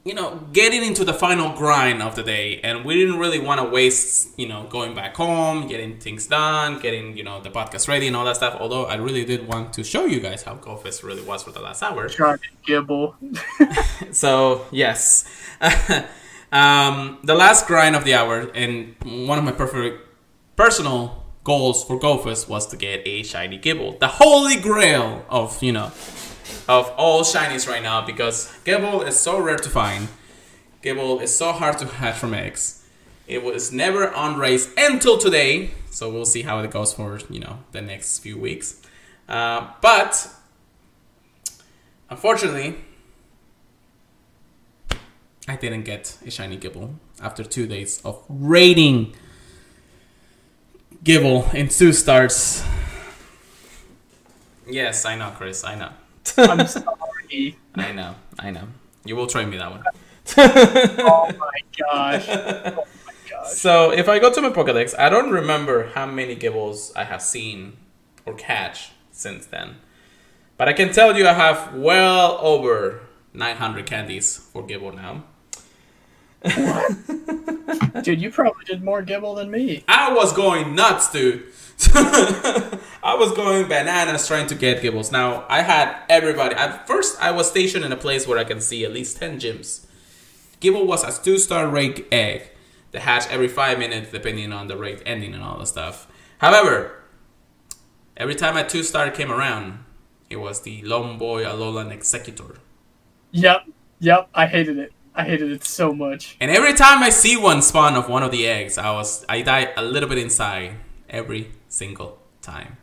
Speaker 1: you know, getting into the final grind of the day, and we didn't really want to waste, you know, going back home, getting things done, getting, you know, the podcast ready and all that stuff. Although I really did want to show you guys how GoFest really was for the last hour.
Speaker 2: Trying to Gible.
Speaker 1: So yes, um, the last grind of the hour, and one of my perfect personal goals for GoFest was to get a shiny Gible, the holy grail of you know of all shinies right now because Gible is so rare to find. Gible is so hard to hatch from eggs. It was never on race until today, so we'll see how it goes for you know the next few weeks. Uh, but unfortunately, I didn't get a shiny Gible after two days of raiding Gible in two starts. Yes, I know, Chris. I know.
Speaker 2: I'm sorry.
Speaker 1: I know. I know. You will trade me that one.
Speaker 2: Oh my gosh. Oh my gosh.
Speaker 1: So if I go to my Pokedex, I don't remember how many Gibles I have seen or catch since then. But I can tell you I have well over 900 candies for Gible now.
Speaker 2: Dude, you probably did more Gible than me.
Speaker 1: I was going nuts, dude. I was going bananas trying to get Gibles. Now, I had everybody. At first, I was stationed in a place where I can see at least 10 gyms. Gible was a two star rate egg that hatch every five minutes, depending on the rate ending and all the stuff. However, every time a two star came around, it was the Lone Boy Alolan Exeggutor.
Speaker 2: Yep. Yep. I hated it. I hated it so much.
Speaker 1: And every time I see one spawn of one of the eggs, I was I die a little bit inside every single time.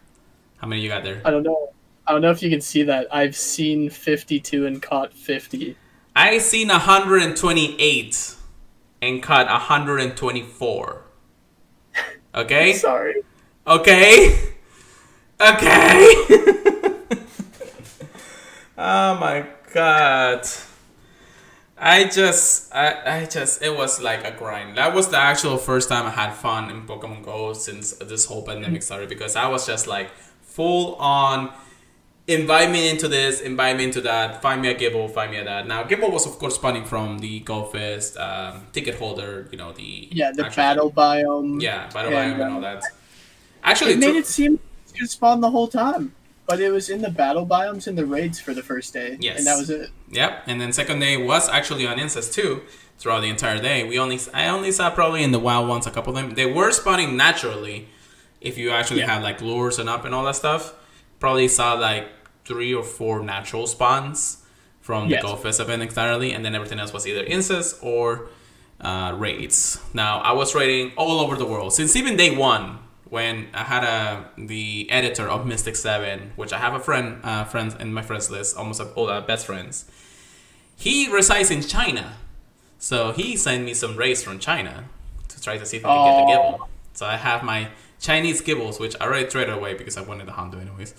Speaker 1: How many you got there?
Speaker 2: I don't know. I don't know if you can see that. I've seen 52 and caught 50.
Speaker 1: I seen 128 and caught 124. Okay?
Speaker 2: Sorry.
Speaker 1: Okay? Okay? oh my god. I just, I, I just, it was like a grind. That was the actual first time I had fun in Pokemon Go since this whole pandemic started because I was just like full on invite me into this, invite me into that, find me a Gible, find me a that. Now, Gible was, of course, spawning from the Go Fest um, ticket holder, you know, the.
Speaker 2: Yeah, the
Speaker 1: actual-
Speaker 2: battle biome.
Speaker 1: Yeah, battle
Speaker 2: And,
Speaker 1: biome and all that. Actually,
Speaker 2: It made
Speaker 1: tr-
Speaker 2: it seem could spawn the whole time. But it was in the battle biomes and the raids for the first day.
Speaker 1: Yes.
Speaker 2: And that was it.
Speaker 1: Yep, and then second day was actually on Incense too. Throughout the entire day, we only I only saw probably in the wild ones a couple of them. They were spawning naturally. If you actually
Speaker 2: Yeah.
Speaker 1: had like lures and up and all that stuff, probably saw like three or four natural spawns from the
Speaker 2: Yes.
Speaker 1: Go Fest event entirely, and then everything else was either incense or uh, raids. Now I was raiding all over the world since even day one when I had a the editor of Mystic Seven, which I have a friend uh, friends in my friends list, almost all uh, best friends. He resides in China, so he sent me some rays from China to try to see if I can get the. Gible. So I have my Chinese Gibles, which I already traded away because I wanted the Hundo anyways.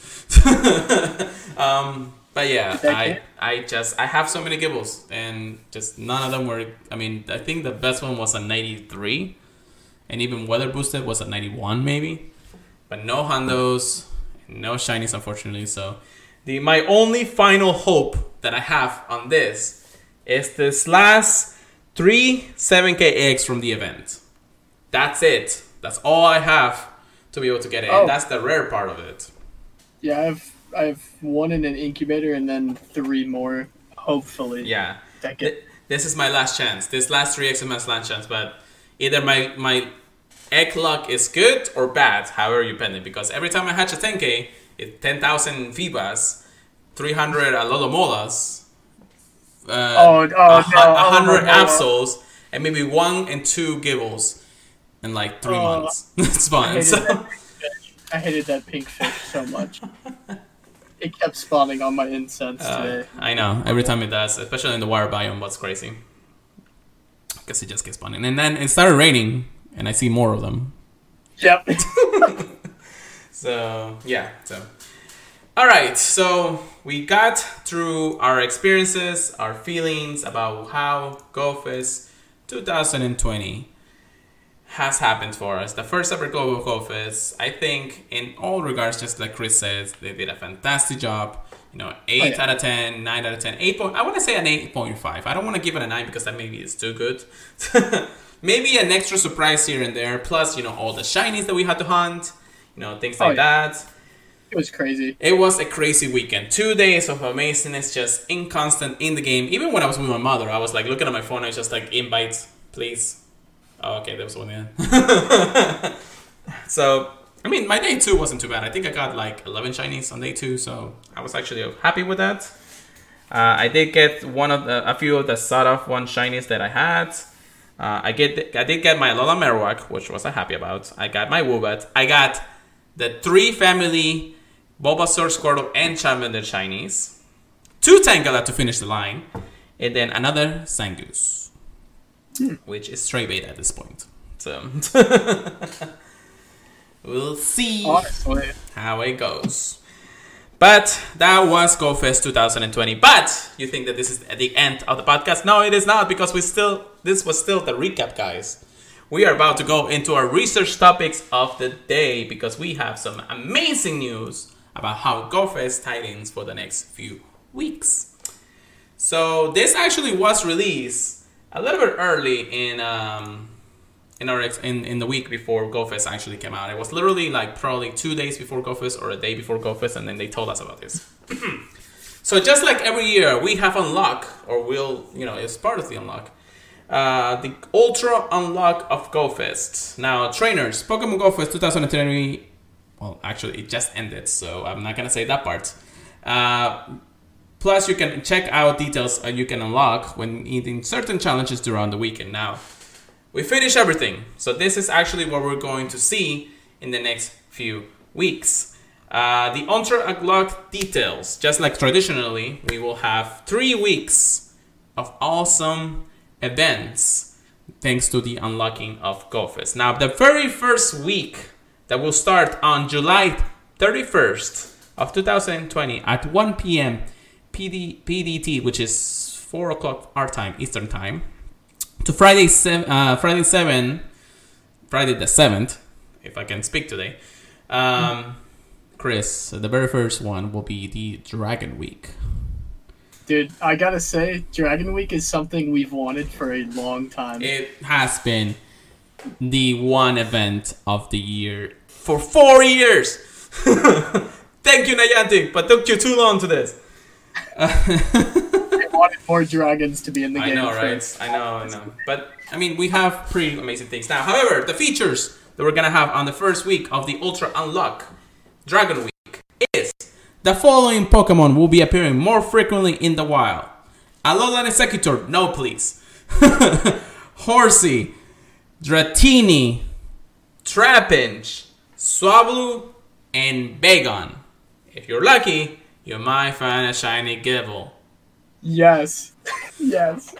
Speaker 1: um, but yeah, I. I just I have so many Gibles, and just none of them were. I mean, I think the best one was a 93, and even weather boosted was at 91 maybe, but no Hundos, no shinies unfortunately. So the my only final hope that I have on this is this last three 7k eggs from the event. That's it. That's all I have to be able to get it,
Speaker 2: Oh.
Speaker 1: and that's the rare part of it.
Speaker 2: Yeah, I've I've one in an incubator and then three more, hopefully.
Speaker 1: Yeah. Th- this is my last chance. This last three X is my last chance, but either my my egg luck is good or bad, however you pen it. Because every time I hatch a 10k, it's 10,000 Feebas, 300 Alomomolas, uh,
Speaker 2: Oh, oh,
Speaker 1: a,
Speaker 2: no,
Speaker 1: hun- a
Speaker 2: oh,
Speaker 1: hundred. Absols, and maybe one and two Gibles in like three
Speaker 2: Oh,
Speaker 1: months. it's
Speaker 2: I hated,
Speaker 1: So,
Speaker 2: that. I hated that pink fish so much. it kept spawning on my incense
Speaker 1: uh,
Speaker 2: today.
Speaker 1: I know every time it does, especially in the wire biome. What's crazy? Because it just gets spawning, and then it started raining, and I see more of them.
Speaker 2: Yep.
Speaker 1: So yeah, so all right, so we got through our experiences, our feelings about how GoFest 2020 has happened for us. The first ever Global GoFest, I think, in all regards, just like Chris says, they did a fantastic job. You know, eight
Speaker 2: Oh, yeah.
Speaker 1: out of 10, 9 out of 10, 8 point, I want to say an 8.5. I don't want to give it a 9 because that maybe is too good. maybe an extra surprise here and there, plus, you know, all the shinies that we had to hunt, you know, things
Speaker 2: Oh,
Speaker 1: like
Speaker 2: yeah.
Speaker 1: that.
Speaker 2: It was crazy.
Speaker 1: It was a crazy weekend. Two days of amazingness, just inconstant in the game. Even when I was with my mother, I was like looking at my phone. I was just like, invites, please. Oh, okay, there was one. Yeah. so, I mean, my day two wasn't too bad. I think I got like 11 shinies on day two, so I was actually happy with that. Uh, I did get one of the, a few of the sawed off one shinies that I had. Uh, I get I did get my Lola Marowak, which was I happy about. I got my Woobat. I got the three family Bulbasaur, Squirtle, and Charmander shinies. Two Tangela to finish the line, and then another Zangoose, which is stray bait at this point. So we'll see
Speaker 2: Honestly.
Speaker 1: how it goes. But that was GoFest 2020. But you think that this is at the end of the podcast? No, it is not because we still this was still the recap, guys. We are about to go into our research topics of the day because we have some amazing news about how GoFest tidings for the next few weeks. So this actually was released a little bit early in um, in our ex- in, in the week before GoFest actually came out. It was literally like probably two days before GoFest or a day before GoFest, and then they told us about this. so just like every year, we have unlock or will you know it's part of the unlock. Uh, the Ultra Unlock of GoFest. Now, trainers, Pokemon GoFest 2020. Well, actually, it just ended, so I'm not gonna say that part. Uh, plus, you can check out details uh, you can unlock when eating certain challenges during the weekend. Now, we finish everything. So this is actually what we're going to see in the next few weeks. Uh, the Ultra Unlock details, just like traditionally, we will have three weeks of awesome events thanks to the unlocking of GoFest. Now, the very first week that will start on July 31st of 2020 at 1 p.m. PD, PDT, which is 4 o'clock our time, Eastern time, to Friday seven, uh, Friday seven, Friday the seventh, if I can speak today. Um, Chris, the very first one will be the Dragon Week.
Speaker 2: Dude, I gotta say, Dragon Week is something we've wanted for a long time.
Speaker 1: It has been the one event of the year for four years. Thank you, Niantic, but took you too long to this.
Speaker 2: wanted more dragons to be in the
Speaker 1: I
Speaker 2: game.
Speaker 1: know, right? I know, I know. But I mean, we have pretty amazing things now. However, the features that we're gonna have on the first week of the Ultra Unlock Dragon Week is the following Pokemon will be appearing more frequently in the wild: Alolan Exeggutor, no please. Horsea, Dratini, Trapinch, Swablu, and Bagon. If you're lucky, you might find a shiny Gible.
Speaker 2: Yes. yes.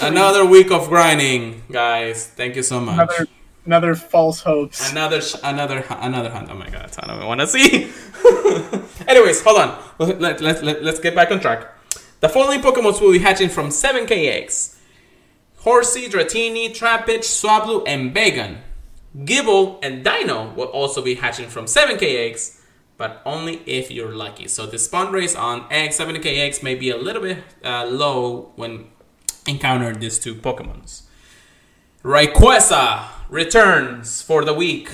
Speaker 1: Another week of grinding, guys. Thank you so much.
Speaker 2: Another another false hopes.
Speaker 1: Another, sh- another, another hunt. Oh my god, I don't want to see. Anyways, hold on. Let, let, let, let's get back on track. The following Pokemon will be hatching from 7k eggs. Horsea, Dratini, Trapinch, Swablu, and Bagon. Gible and Deino will also be hatching from 7k eggs, but only if you're lucky. So the spawn rates on X, 70kx may be a little bit uh, low when encountering these two Pokemons. Rayquaza returns for the week.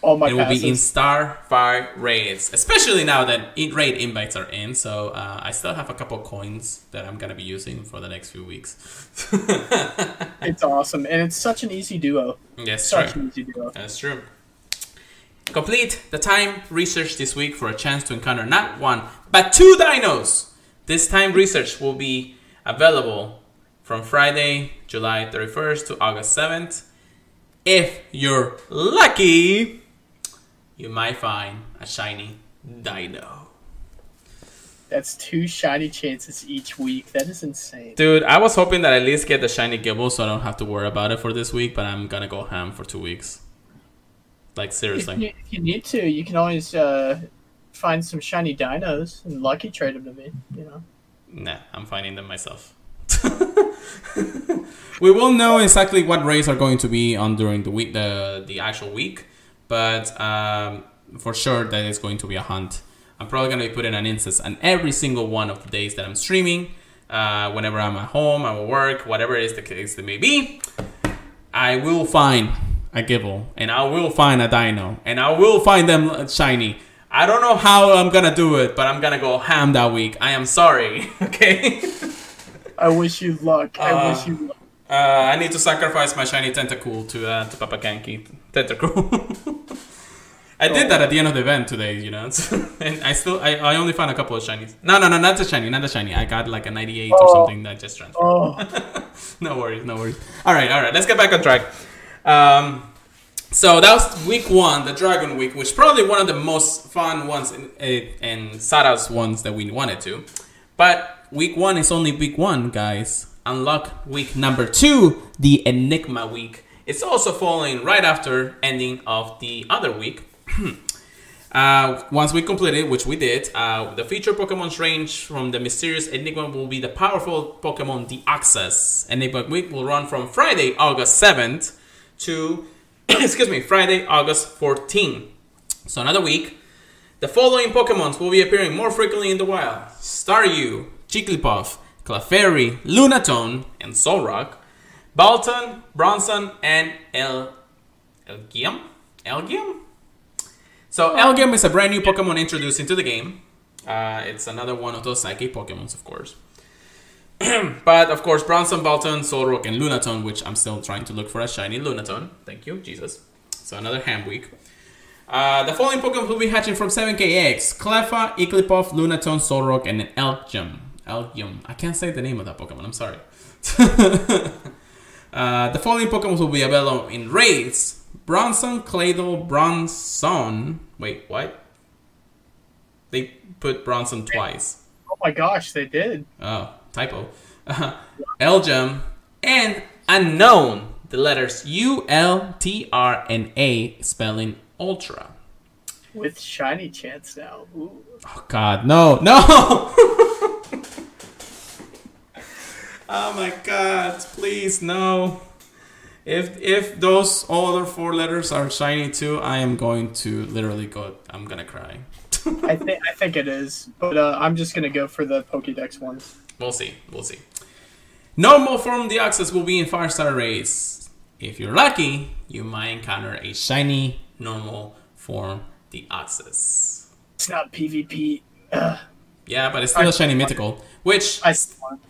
Speaker 2: All my
Speaker 1: it will be in
Speaker 2: passes.
Speaker 1: Starfire raids, especially now that raid invites are in. So uh, I still have a couple coins that I'm gonna be using for the next few weeks.
Speaker 2: It's awesome, and it's such an easy duo.
Speaker 1: yes,
Speaker 2: Such
Speaker 1: true.
Speaker 2: an easy duo.
Speaker 1: That's true. Complete the time research this week for a chance to encounter not one, but two Deinos. This time research will be available from Friday, July 31st to August 7th. If you're lucky, you might find a shiny Deino.
Speaker 2: That's two shiny chances each week. That is insane.
Speaker 1: Dude, I was hoping that I at least get the shiny Gibble so I don't have to worry about it for this week, but I'm gonna go ham for two weeks. Like,
Speaker 2: If
Speaker 1: seriously.
Speaker 2: you, if you need to, you can always uh, find some shiny Deinos and lucky trade them to me. You know.
Speaker 1: Nah, I'm finding them myself. we will know exactly what raids are going to be on during the week, the the actual week, but um, for sure that is going to be a hunt. I'm probably going to be putting an instance on every single one of the days that I'm streaming. Uh, whenever I'm at home, I'm at work, whatever it is the case that may be, I will find a Gible and I will find a Deino and I will find them shiny. I don't know how I'm gonna do it, but I'm gonna go ham that week. I am sorry. Okay.
Speaker 2: I wish you luck. I
Speaker 1: Uh,
Speaker 2: wish you luck.
Speaker 1: Uh, I need to sacrifice my shiny tentacle to uh, to Papa Hanke tentacle. I did that at the end of the event today, you know, and I still I, I only found a couple of shinies. No, no, no, not the shiny, not the shiny. I got like a 98 or
Speaker 2: Oh.
Speaker 1: something that just transferred.
Speaker 2: Oh,
Speaker 1: no worries, no worries. All right, all right. Let's get back on track. Um, so that was week one, the Dragon Week, which probably one of the most fun ones and Sara's ones that we wanted to. But week one is only week one, guys. Unlock week number two, the Enigma week. It's also following right after ending of the other week. Uh, once we complete it, which we did, uh, the featured Pokemon's range from the mysterious Enigma will be the powerful Pokemon the Deoxys. Enigma Week will run from Friday, August 7th to, excuse me, Friday, August 14th. So another week. The following Pokemons will be appearing more frequently in the wild. Staryu, Jigglypuff, Clefairy, Lunatone, and Solrock. Baltoy, Bronzor, and El... Elgium? Elgium? So Elgium is a brand new Pokemon introduced into the game. Uh, it's another one of those psychic Pokemons, of course. but of course, Bronzor, Baltoy, Solrock, and Lunatone, which I'm still trying to look for a shiny Lunatone. Thank you, Jesus. So another ham week. Uh, the following Pokemon will be hatching from 7KX: Cleffa, Igglybuff, Lunatone, Solrock, and an. Elgyem. I can't say the name of that Pokemon. I'm sorry. uh, the following Pokemon will be available in raids: Bronzor, Claydol, Bronzor. Wait, what? They put Bronzor twice.
Speaker 2: oh my gosh, they did.
Speaker 1: Oh, typo. Uh, Elgem and Unown. The letters U, L, T, R, and A spelling Ultra.
Speaker 2: With shiny chance now. Ooh.
Speaker 1: Oh God, no, no! oh my God, please no! If if those other four letters are shiny too, I am going to literally go. I'm gonna cry.
Speaker 2: I think I think it is, but uh, I'm just gonna go for the Pokédex ones.
Speaker 1: We'll see. We'll see. Normal form Deoxys will be in Firestar Race. If you're lucky, you might encounter a shiny normal form Deoxys.
Speaker 2: It's not PvP. Ugh,
Speaker 1: Yeah, but it's still a shiny mythical, which
Speaker 2: I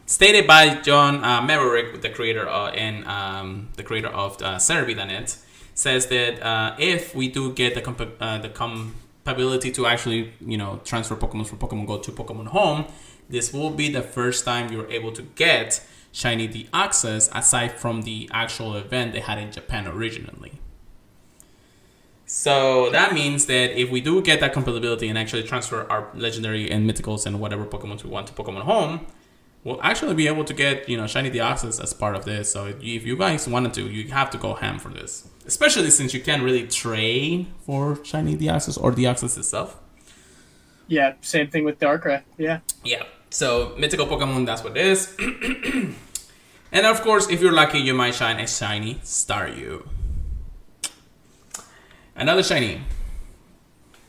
Speaker 1: stated by John uh, Merrick, the creator uh, and um, the creator of uh, Serebii.net, says that uh, if we do get the compa- uh, the compatibility to actually you know transfer Pokemon from Pokemon Go to Pokemon Home, this will be the first time you're able to get Shiny Deoxys aside from the actual event they had in Japan originally. So that means that if we do get that compatibility and actually transfer our legendary and mythicals and whatever Pokemon we want to Pokemon Home, we'll actually be able to get you know shiny Deoxys as part of this. So if you- guys wanted to, you have to go ham for this, especially since you can't really trade for shiny Deoxys or Deoxys itself.
Speaker 2: Yeah, same thing with Darkrai. Yeah.
Speaker 1: Yeah. So mythical Pokemon, that's what it is. and of course, if you're lucky, you might shine a shiny Staryu. Another shiny.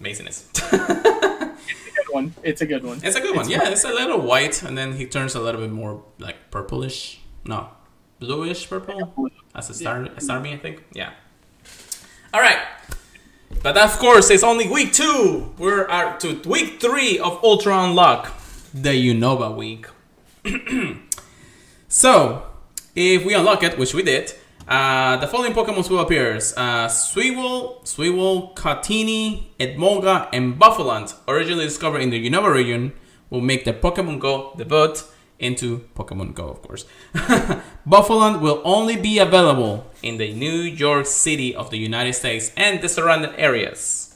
Speaker 1: Amazingness.
Speaker 2: Good one. It's a good one.
Speaker 1: It's a good one. Yeah, it's a little white, and then he turns a little bit more like purplish. No, bluish purple. As a star, a starmie, I think. Yeah. All right. But of course, it's only week two. We're at to week three of Ultra Unlock, the Unova week. so, if we unlock it, which we did, uh, the following Pokemon will appear: uh, Swivel, Swivel, Katini, Emolga, and Bouffalant, originally discovered in the Unova region, will make the Pokemon Go debut into Pokemon Go, of course. Bouffalant will only be available in the New York City of the United States and the surrounding areas.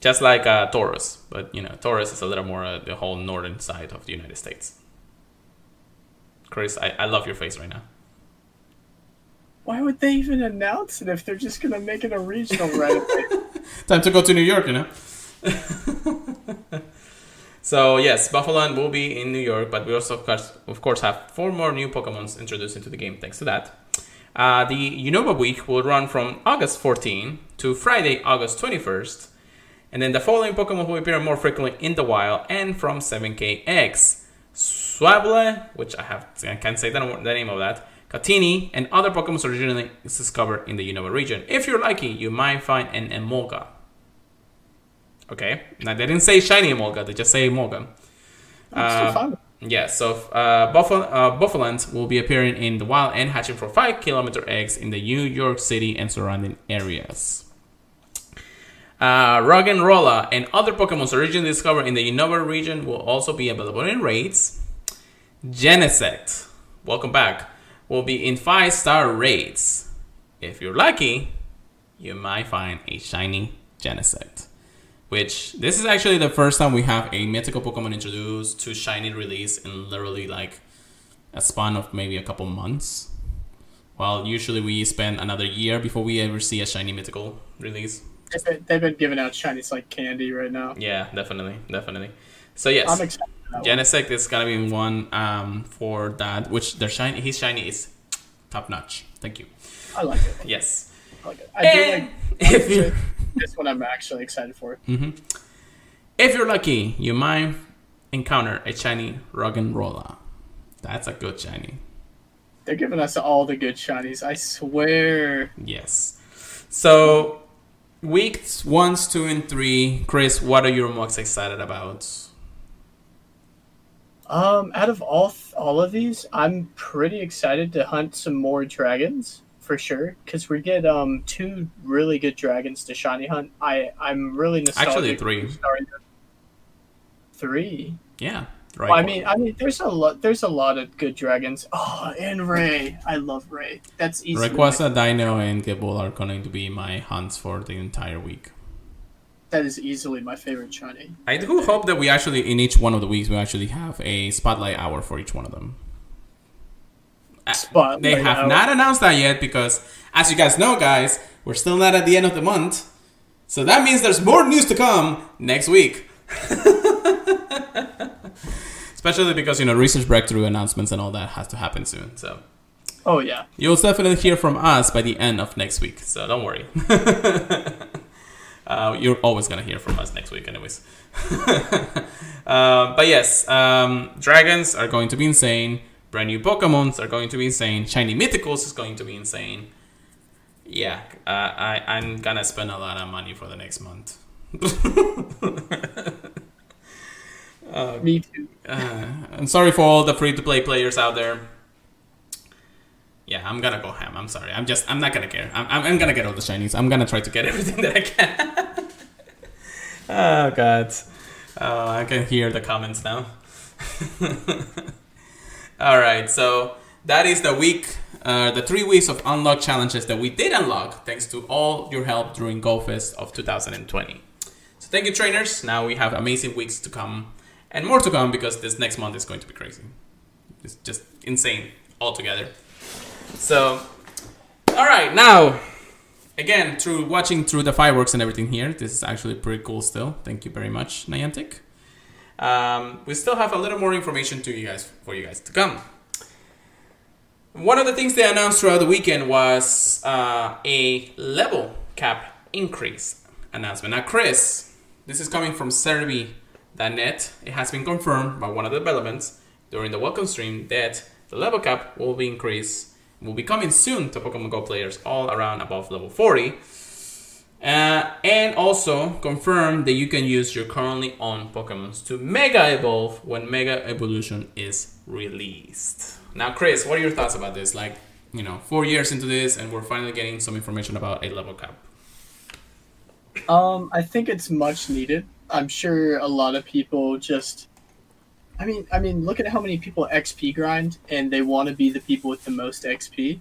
Speaker 1: Just like uh, Tauros, but you know, Tauros is a little more uh, the whole northern side of the United States. Chris, I, I love your face right now.
Speaker 2: Why would they even announce it if they're just gonna make it a regional right away?
Speaker 1: Time to go to New York, you know. so yes, Bouffalant will be in New York, but we also of course, of course have four more new Pokemons introduced into the game thanks to that. Uh, the Unova week will run from August 14 to Friday, August 21st, and then the following Pokemon will appear more frequently in the wild and from 7KX. Swablu, which I have I can't say the, the name of that, Katini, and other Pokemon originally discovered in the Unova region. If you're lucky, you might find an Emolga. Okay, now they didn't say shiny Emolga, they just say Emolga. Uh, yeah, so uh, Buffalo, uh, will be appearing in the wild and hatching for 5 kilometer eggs in the New York City and surrounding areas. Uh, Roggenrola and Rolla and other Pokemon originally discovered in the Unova region will also be available in raids. Genesect, welcome back, will be in 5 star raids. If you're lucky, you might find a shiny Genesect. Which, this is actually the first time we have a mythical Pokemon introduced to shiny release in literally like a span of maybe a couple months. While usually we spend another year before we ever see a shiny mythical release.
Speaker 2: They've been, giving out shinies like candy right now.
Speaker 1: Yeah, definitely, definitely. So yes,
Speaker 2: I'm excited.
Speaker 1: Genesect is gonna be one um, for that. Which their shiny, his shiny is top notch. Thank you.
Speaker 2: I like it.
Speaker 1: Yes.
Speaker 2: I like. I do like
Speaker 1: if you
Speaker 2: this one. I'm actually excited for.
Speaker 1: if you're lucky, you might encounter a shiny Roggenrola. That's a good shiny.
Speaker 2: They're giving us all the good shinies. I swear.
Speaker 1: Yes. So weeks one, two, and three, Chris, what are you most excited about?
Speaker 2: Um, out of all th- all of these, I'm pretty excited to hunt some more dragons for sure because we get um two really good dragons to shiny hunt. I I'm really nostalgic.
Speaker 1: Actually, three.
Speaker 2: Three.
Speaker 1: Yeah. Right.
Speaker 2: Well, I mean, I mean, there's a lot. There's a lot of good dragons. Oh, and Ray. I love Ray. That's easy.
Speaker 1: Rayquaza, Deino, and Gible are going to be my hunts for the entire week.
Speaker 2: That is easily my favorite shiny.
Speaker 1: I do hope that we actually, in each one of the weeks, we actually have a spotlight hour for each one of them. Uh,
Speaker 2: Spotlight
Speaker 1: they have
Speaker 2: hour.
Speaker 1: not announced that yet because, as you guys know, guys, we're still not at the end of the month. So that means there's more news to come next week. Especially because, you know, research breakthrough announcements and all that has to happen soon. So
Speaker 2: Oh yeah.
Speaker 1: You'll definitely hear from us by the end of next week, so don't worry. uh, you're always gonna hear from us next week, anyways. uh, but yes, um, dragons are going to be insane. Brand new Pokemons are going to be insane. Shiny Mythicals is going to be insane. Yeah, uh, I I'm gonna spend a lot of money for the next month.
Speaker 2: Me too.
Speaker 1: Uh, I'm sorry for all the free to play players out there. Yeah, I'm gonna go ham. I'm sorry. I'm just. I'm not gonna care. I'm. I'm, I'm gonna get all the shinies. I'm gonna try to get everything that I can. oh god. Oh, I can hear the comments now. All right. So that is the week. Uh, the three weeks of unlock challenges that we did unlock thanks to all your help during GoFest of 2020. So thank you, trainers. Now we have amazing weeks to come and more to come because this next month is going to be crazy. It's just insane altogether. So, all right, now again through watching through the fireworks and everything here, this is actually pretty cool. Still, thank you very much, Niantic. Um, we still have a little more information to you guys for you guys to come. One of the things they announced throughout the weekend was uh, a level cap increase announcement. Now, Chris, this is coming from Serebii.net. It has been confirmed by one of the developments during the welcome stream that the level cap will be increased, will be coming soon to Pokemon Go players all around above level 40. Uh, and also confirm that you can use your currently owned Pokemons to Mega Evolve when Mega Evolution is released. Now, Chris, what are your thoughts about this? Like, you know, four years into this, and we're finally getting some information about a level cap.
Speaker 2: Um, I think it's much needed. I'm sure a lot of people just I mean, I mean, look at how many people XP grind and they want to be the people with the most XP.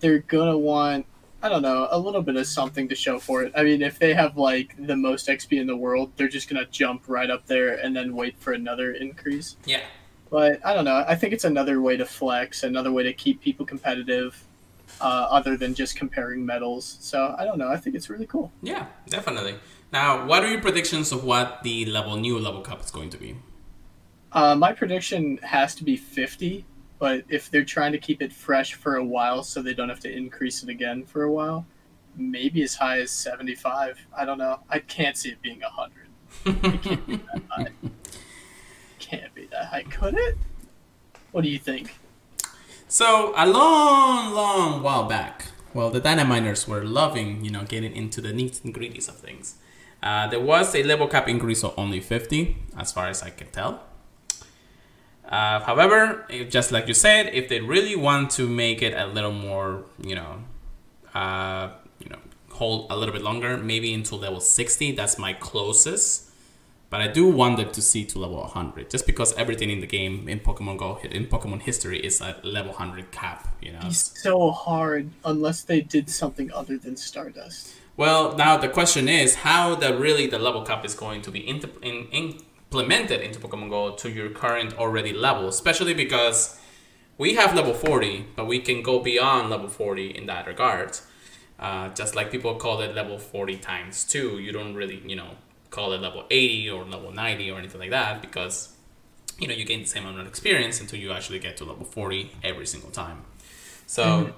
Speaker 2: They're gonna want, I don't know, a little bit of something to show for it. I mean, if they have like the most XP in the world, they're just gonna jump right up there and then wait for another increase.
Speaker 1: Yeah.
Speaker 2: But I don't know. I think it's another way to flex, another way to keep people competitive, uh, other than just comparing medals. So I don't know. I think it's really cool.
Speaker 1: Yeah, definitely. Now, what are your predictions of what the level new level cap is going to be?
Speaker 2: Uh, my prediction has to be 50, but if they're trying to keep it fresh for a while so they don't have to increase it again for a while, maybe as high as 75. I don't know. I can't see it being 100. It can't be that high. Can't be that high. Could it? What do you think?
Speaker 1: So, a long, long while back, well, the Dynaminers were loving, you know, getting into the neat and gritties of things. Uh, there was a level cap increase of only 50, as far as I can tell. Uh, however, if, just like you said, if they really want to make it a little more, you know, uh, you know, hold a little bit longer, maybe until level 60, that's my closest. But I do want them to see to level 100, just because everything in the game in Pokemon Go, in Pokemon history, is a level 100 cap. You know,
Speaker 2: It's so hard unless they did something other than Stardust.
Speaker 1: Well, now the question is how the really the level cap is going to be in, in, implemented into Pokemon Go to your current already level, especially because we have level 40, but we can go beyond level 40 in that regard. Uh, just like people call it level 40 times 2, you don't really, you know, call it level 80 or level 90 or anything like that because, you know, you gain the same amount of experience until you actually get to level 40 every single time. So, mm-hmm.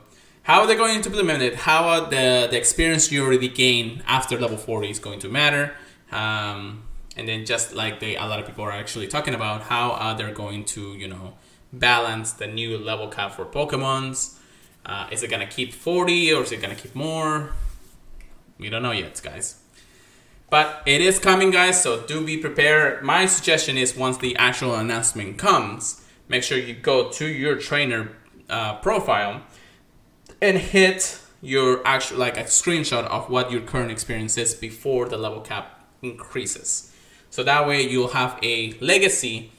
Speaker 1: how are they going to implement it? How are the, the experience you already gain after level 40 is going to matter? Um, and then just like they a lot of people are actually talking about how uh, they're going to you know balance the new level cap for pokemons? Uh, is it gonna keep 40 or is it gonna keep more? We don't know yet guys. But it is coming guys so do be prepared. My suggestion is once the actual announcement comes make sure you go to your trainer uh, profile and hit your actual like a screenshot of what your current experience is before the level cap increases so that way you'll have a legacy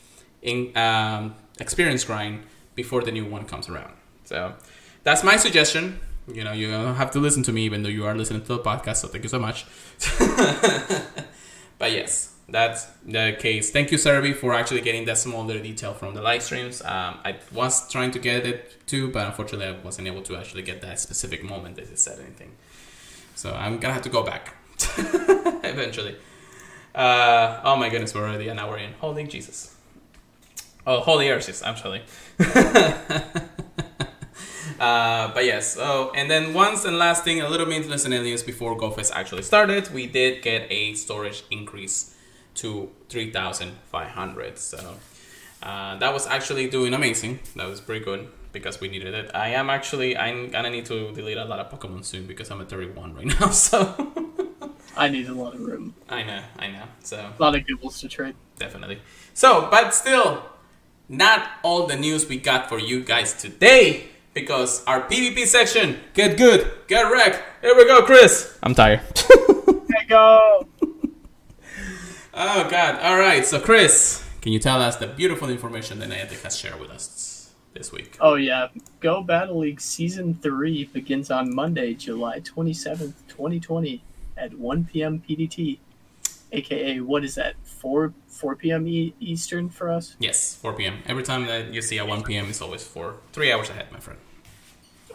Speaker 1: in um, experience grind before the new one comes around. So that's my suggestion. You know, you don't have to listen to me even though you are listening to the podcast. So thank you so much. but yes, that's the case. Thank you, Serebii, for actually getting that small little detail from the live streams. Um, I was trying to get it too, but unfortunately, I wasn't able to actually get that specific moment that it said anything. So I'm gonna have to go back eventually. Uh, oh my goodness, we're already an hour in. Holy Jesus. Oh, holy Arceus, actually. uh, but yes, oh, and then once and last thing, a little maintenance and aliens before GoFest actually started, we did get a storage increase to 3,500. So uh, that was actually doing amazing. That was pretty good because we needed it. I am actually, I'm gonna need to delete a lot of Pokemon soon because I'm at 31 right now, so.
Speaker 2: I need a lot of room.
Speaker 1: I know, I know. So
Speaker 2: a lot of Gibles to trade.
Speaker 1: Definitely. So, but still, not all the news we got for you guys today because our PvP section, get good, get wrecked. Here we go, Chris. I'm tired.
Speaker 2: Here go.
Speaker 1: oh God! All right, so Chris, can you tell us the beautiful information that Niantic has shared with us this week?
Speaker 2: Oh yeah, Go Battle League Season Three begins on Monday, July twenty seventh, twenty twenty at 1 p.m. PDT, aka what is that? 4 4 p.m. E- Eastern for us.
Speaker 1: Yes, 4 p.m. Every time that you see at 1 p.m. it's always four, three hours ahead, my friend.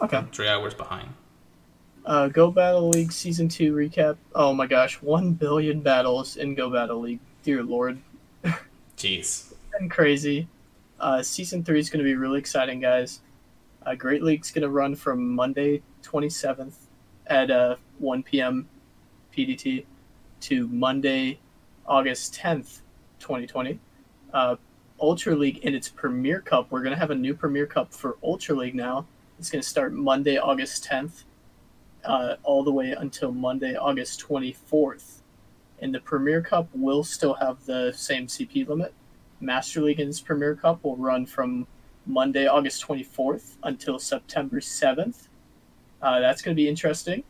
Speaker 2: Okay.
Speaker 1: Three hours behind.
Speaker 2: Uh, Go Battle League Season 2 recap. Oh my gosh, 1 billion battles in Go Battle League. Dear Lord.
Speaker 1: Jeez.
Speaker 2: and crazy. Uh, season 3 is going to be really exciting, guys. Uh, Great League's going to run from Monday 27th at uh, 1 p.m. PDT to Monday, August 10th, 2020. Uh, Ultra League in its Premier Cup. We're going to have a new Premier Cup for Ultra League now. It's going to start Monday, August 10th. uh, all the way until Monday, August 24th. And the Premier Cup will still have the same CP limit. Master League and its Premier Cup will run from Monday, August 24th until September 7th. Uh, that's going to be interesting.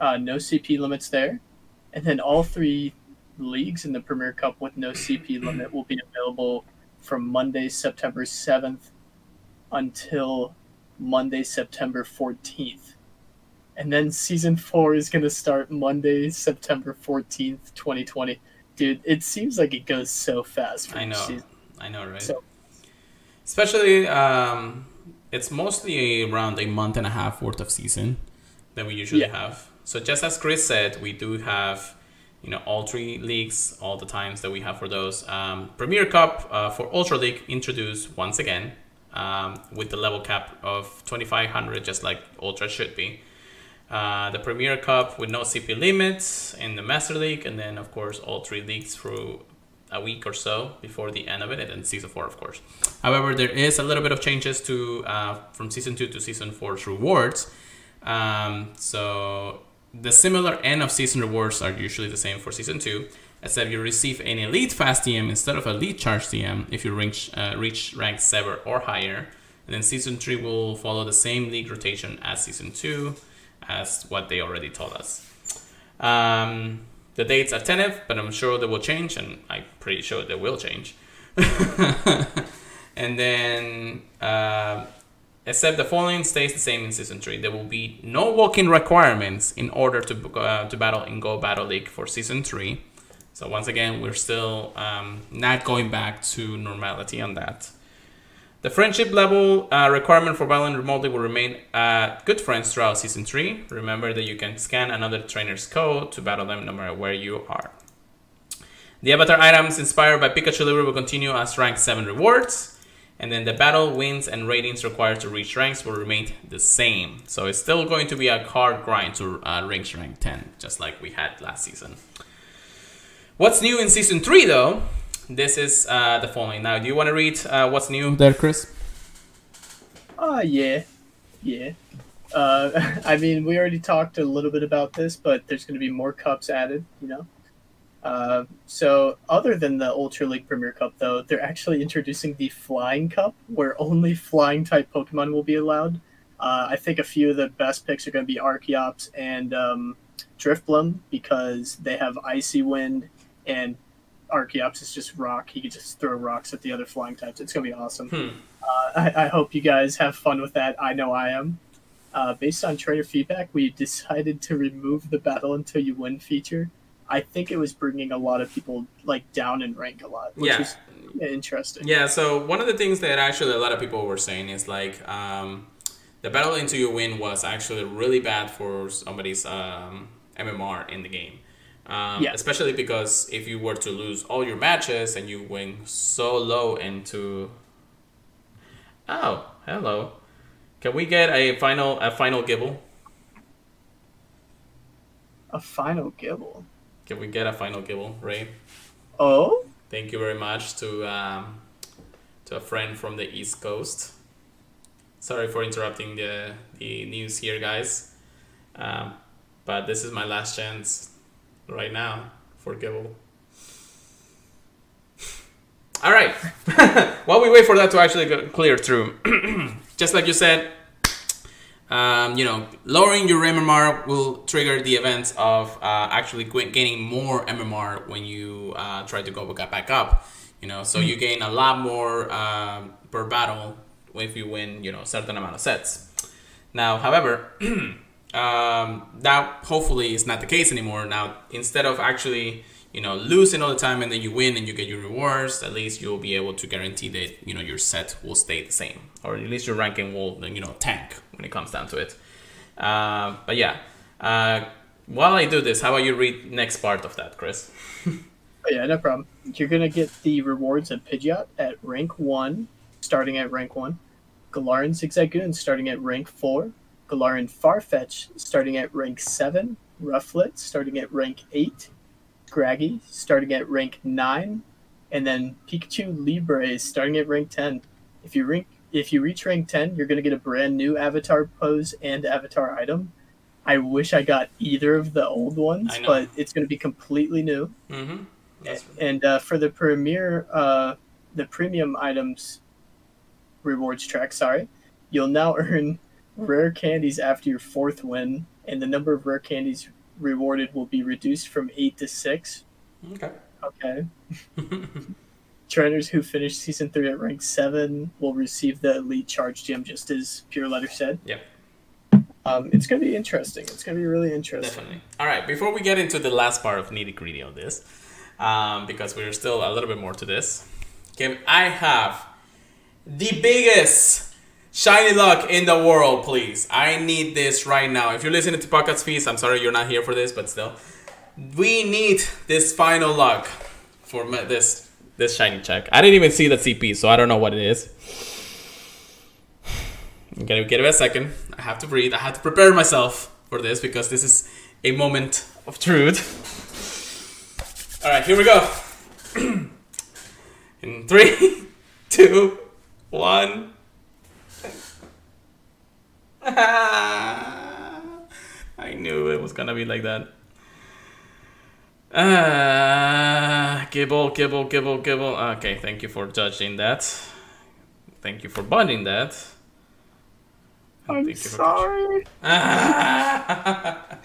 Speaker 2: Uh, no CP limits there. And then all three leagues in the Premier Cup with no CP limit will be available from Monday, September 7th until Monday, September 14th. And then season four is going to start Monday, September 14th, 2020. Dude, it seems like it goes so fast.
Speaker 1: I know. I know, right? So, Especially, um, it's mostly around a month and a half worth of season that we usually yeah. have. So just as Chris said, we do have you know all three leagues, all the times that we have for those. Um, Premier Cup uh, for Ultra League introduced once again um, with the level cap of 2500, just like Ultra should be. Uh, the Premier Cup with no CP limits in the Master League, and then of course all three leagues through a week or so before the end of it, and then season four, of course. However, there is a little bit of changes to uh, from season two to season four's rewards. Um, so the similar end of season rewards are usually the same for season two, except you receive an elite fast DM instead of a elite charge DM if you reach, uh, reach rank 7 or higher. And then season 3 will follow the same league rotation as season 2, as what they already told us. Um, the dates are tentative, but I'm sure they will change, and I'm pretty sure they will change. and then uh, Except the following stays the same in Season 3. There will be no walking requirements in order to, uh, to battle in Go Battle League for Season 3. So once again, we're still um, not going back to normality on that. The friendship level uh, requirement for battling remotely will remain uh, good friends throughout Season 3. Remember that you can scan another trainer's code to battle them no matter where you are. The avatar items inspired by Pikachu Libre will continue as rank 7 rewards and then the battle wins and ratings required to reach ranks will remain the same. So it's still going to be a hard grind to uh, reach rank 10, just like we had last season. What's new in season 3 though? This is uh, the following. Now, do you want to read uh, what's new there, Chris?
Speaker 2: Uh, yeah. Yeah. Uh, I mean, we already talked a little bit about this, but there's going to be more cups added, you know? Uh, so, other than the Ultra League Premier Cup, though, they're actually introducing the Flying Cup, where only flying type Pokemon will be allowed. Uh, I think a few of the best picks are going to be Archeops and um, Drifblim because they have Icy Wind, and Archeops is just rock. He can just throw rocks at the other flying types. It's going to be awesome. Hmm. Uh, I, I, hope you guys have fun with that. I know I am. Uh, based on trainer feedback, we decided to remove the Battle Until You Win feature I think it was bringing a lot of people like down in rank a lot, which yeah. is interesting.
Speaker 1: Yeah. So one of the things that actually a lot of people were saying is like um, the battle into your win was actually really bad for somebody's um, MMR in the game. Um, yeah. Especially because if you were to lose all your matches and you went so low into oh hello, can we get a final a final Gible?
Speaker 2: A final Gible.
Speaker 1: Can we get a final Gible, Ray?
Speaker 2: Oh.
Speaker 1: Thank you very much to um, to a friend from the East Coast. Sorry for interrupting the the news here, guys. Um, but this is my last chance right now for Gible. All right. While we wait for that to actually clear through, just like you said, um, you know, lowering your MMR will trigger the events of uh, actually gaining more MMR when you uh, try to go back up. You know, so mm-hmm. you gain a lot more uh, per battle if you win, you know, a certain amount of sets. Now, however, um, that hopefully is not the case anymore. Now, instead of actually you know losing all the time and then you win and you get your rewards at least you'll be able to guarantee that you know your set will stay the same. Or at least your ranking will you know tank when it comes down to it. Uh, but yeah uh, while i do this how about you read next part of that chris?
Speaker 2: Oh, yeah no problem. You're gonna get the rewards of pidgeot at rank 1 starting at rank 1 galarian zigzagoon starting at rank 4 galarian farfetch starting at rank 7 rufflet starting at rank 8 Scraggy starting at rank nine, and then Pikachu Libre starting at rank ten. If you rank if you reach rank ten, you're gonna get a brand new avatar pose and avatar item. I wish I got either of the old ones, but it's going to be completely new.
Speaker 1: Mm-hmm. That's
Speaker 2: And uh, for the premier, uh, the premium items rewards track, sorry, you'll now earn rare candies after your fourth win, and the number of rare candies rewarded will be reduced from eight to six.
Speaker 1: okay.
Speaker 2: Okay. Trainers who finish season three at rank seven will receive the elite charge gem, just as Pure Letter said.
Speaker 1: Yep.
Speaker 2: Um, it's gonna be interesting. It's gonna be really interesting.
Speaker 1: Definitely. All right. Before we get into the last part of nitty gritty of this, um, because we're still a little bit more to this, okay, I have the biggest shiny luck in the world. Please, I need this right now. If you're listening to Pockets Feast, I'm sorry you're not here for this, but still, we need this final luck for this this shiny check. I didn't even see the CP, so I don't know what it is. I'm gonna give it a second. I have to breathe. I have to prepare myself for this because this is a moment of truth. All right, here we go. In three, two, one. I knew it was gonna be like that. Ah, Gible, Gible, Gible, Gible. Okay, thank you for judging that. Thank you for bonding that.
Speaker 2: I'm sorry.
Speaker 1: Ah.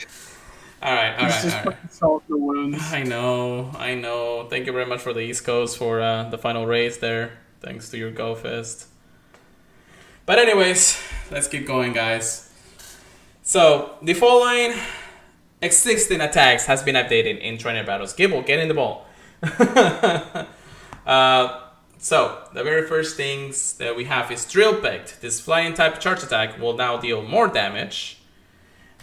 Speaker 1: all right, all
Speaker 2: It's
Speaker 1: right, all right.
Speaker 2: salt the wounds.
Speaker 1: I know, I know. Thank you very much for the East Coast for uh, the final race there. Thanks to your Go Fest. But anyways, let's keep going, guys. So the following existing attacks has been updated in trainer battles. Gible, get in the ball. uh, so the very first things that we have is Drill Pecked. This flying type charge attack will now deal more damage.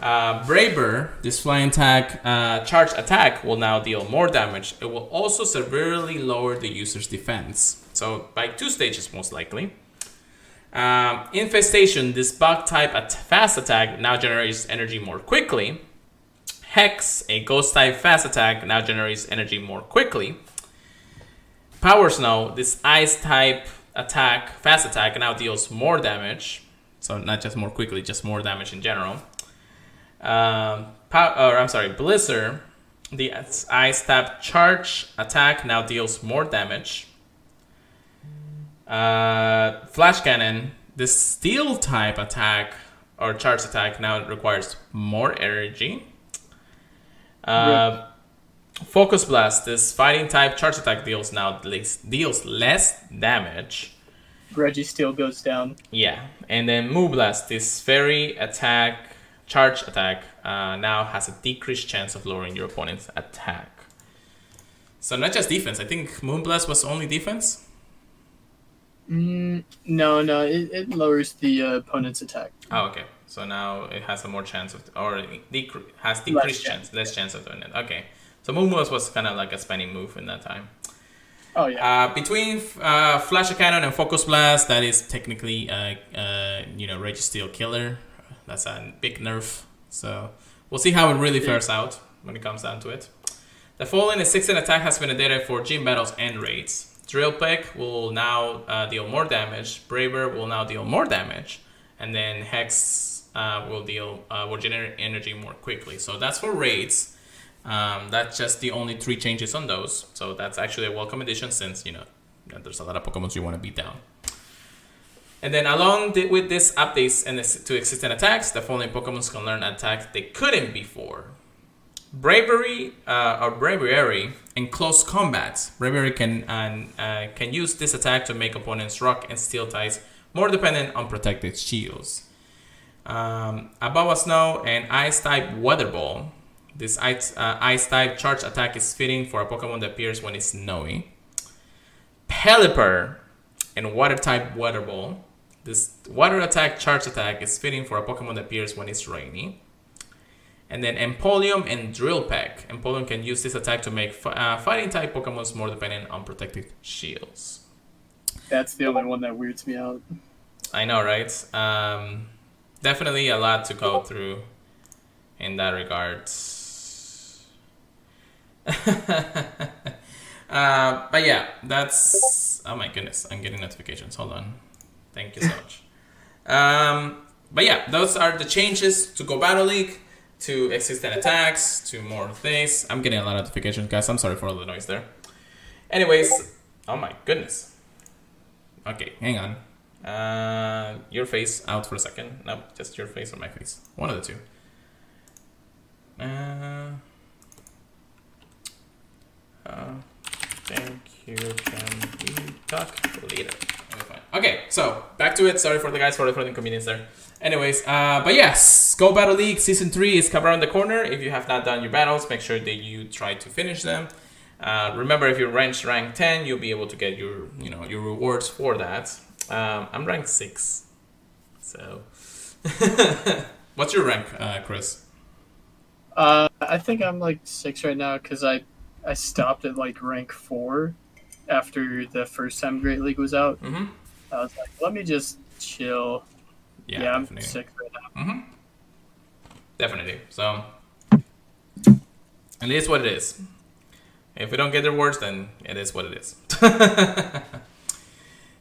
Speaker 1: Uh, Brave Bird, this flying attack, uh, charge attack will now deal more damage. It will also severely lower the user's defense. So by two stages, most likely. Um, Infestation, this bug type at fast attack now generates energy more quickly. Hex, a ghost type fast attack, now generates energy more quickly. Power Snow, this ice type attack, fast attack, now deals more damage. So not just more quickly, just more damage in general. Um, pow- or I'm sorry, Blizzard, the ice type charge attack now deals more damage. Uh, Flash Cannon, this steel type attack or charge attack now requires more energy. Uh, Focus Blast, this fighting type charge attack deals now deals less damage.
Speaker 2: Registeel goes down.
Speaker 1: Yeah, and then Moonblast, this fairy attack, charge attack, uh, now has a decreased chance of lowering your opponent's attack. So not just defense. I think Moonblast was only defense.
Speaker 2: Mm, no, no, it, it lowers the uh, opponent's attack.
Speaker 1: Oh, okay. So now it has a more chance of, or decre- has decreased
Speaker 2: chance,
Speaker 1: chance, less chance of doing it. Okay. So Moonblast was kind of like a spending move in that time.
Speaker 2: Oh yeah,
Speaker 1: Uh, between uh, Flash Cannon and Focus Blast, that is technically, uh, uh, you know, Registeel Killer. That's a big nerf. So we'll see how it really fares out when it comes down to it. The following is 16 attack has been updated for gym battles and raids. Drill Peck will now uh, deal more damage. Brave Bird will now deal more damage, and then Hex uh, will deal uh, will generate energy more quickly. So that's for raids. Um, that's just the only three changes on those. So that's actually a welcome addition since you know there's a lot of Pokemon you want to beat down. And then along the, with these updates and this, to existing attacks, the following Pokemon can learn attacks they couldn't before. Braviary uh, or Braviary in close combat. Braviary can uh, can use this attack to make opponents rock and steel types more dependent on protected shields. Um, Abomasnow and Ice type Weather Ball. This ice, uh, ice type charge attack is fitting for a Pokemon that appears when it's snowy. Pelipper and Water type Weather Ball. This water attack charge attack is fitting for a Pokemon that appears when it's rainy. And then Empoleon and Drill Peck. Empoleon can use this attack to make fi- uh, fighting type Pokemons more dependent on protected shields.
Speaker 2: that's the only one that weirds me out.
Speaker 1: I know, right? Um, definitely a lot to go through in that regard. uh, but yeah, that's. Oh my goodness, I'm getting notifications. Hold on. Thank you so much. Um, but yeah, those are the changes to Go Battle League. To existing attacks, to more things. I'm getting a lot of notifications, guys. I'm sorry for all the noise there. Anyways, oh my goodness. Okay, hang on. Uh, your face out for a second. No, just your face or my face. One of the two. Uh, uh, thank you. Can we talk later? Okay, so back to it. Sorry for the guys for the, for the inconvenience there. Anyways, uh, but yes, Go Battle League Season 3 is coming around the corner. If you have not done your battles, make sure that you try to finish them. Uh, remember, if you're ranked rank 10, you'll be able to get your, you know, your rewards for that. Um, I'm ranked 6. So, what's your rank, uh, Chris?
Speaker 2: Uh, I think I'm like six right now because I, I stopped at like rank four after the first time Great League was out.
Speaker 1: Mm-hmm.
Speaker 2: I was like, let me just chill.
Speaker 1: Yeah,
Speaker 2: Yeah, I'm
Speaker 1: definitely.
Speaker 2: six right now.
Speaker 1: Mm-hmm. Definitely. So, and it is what it is. If we don't get the rewards, then it is what it is.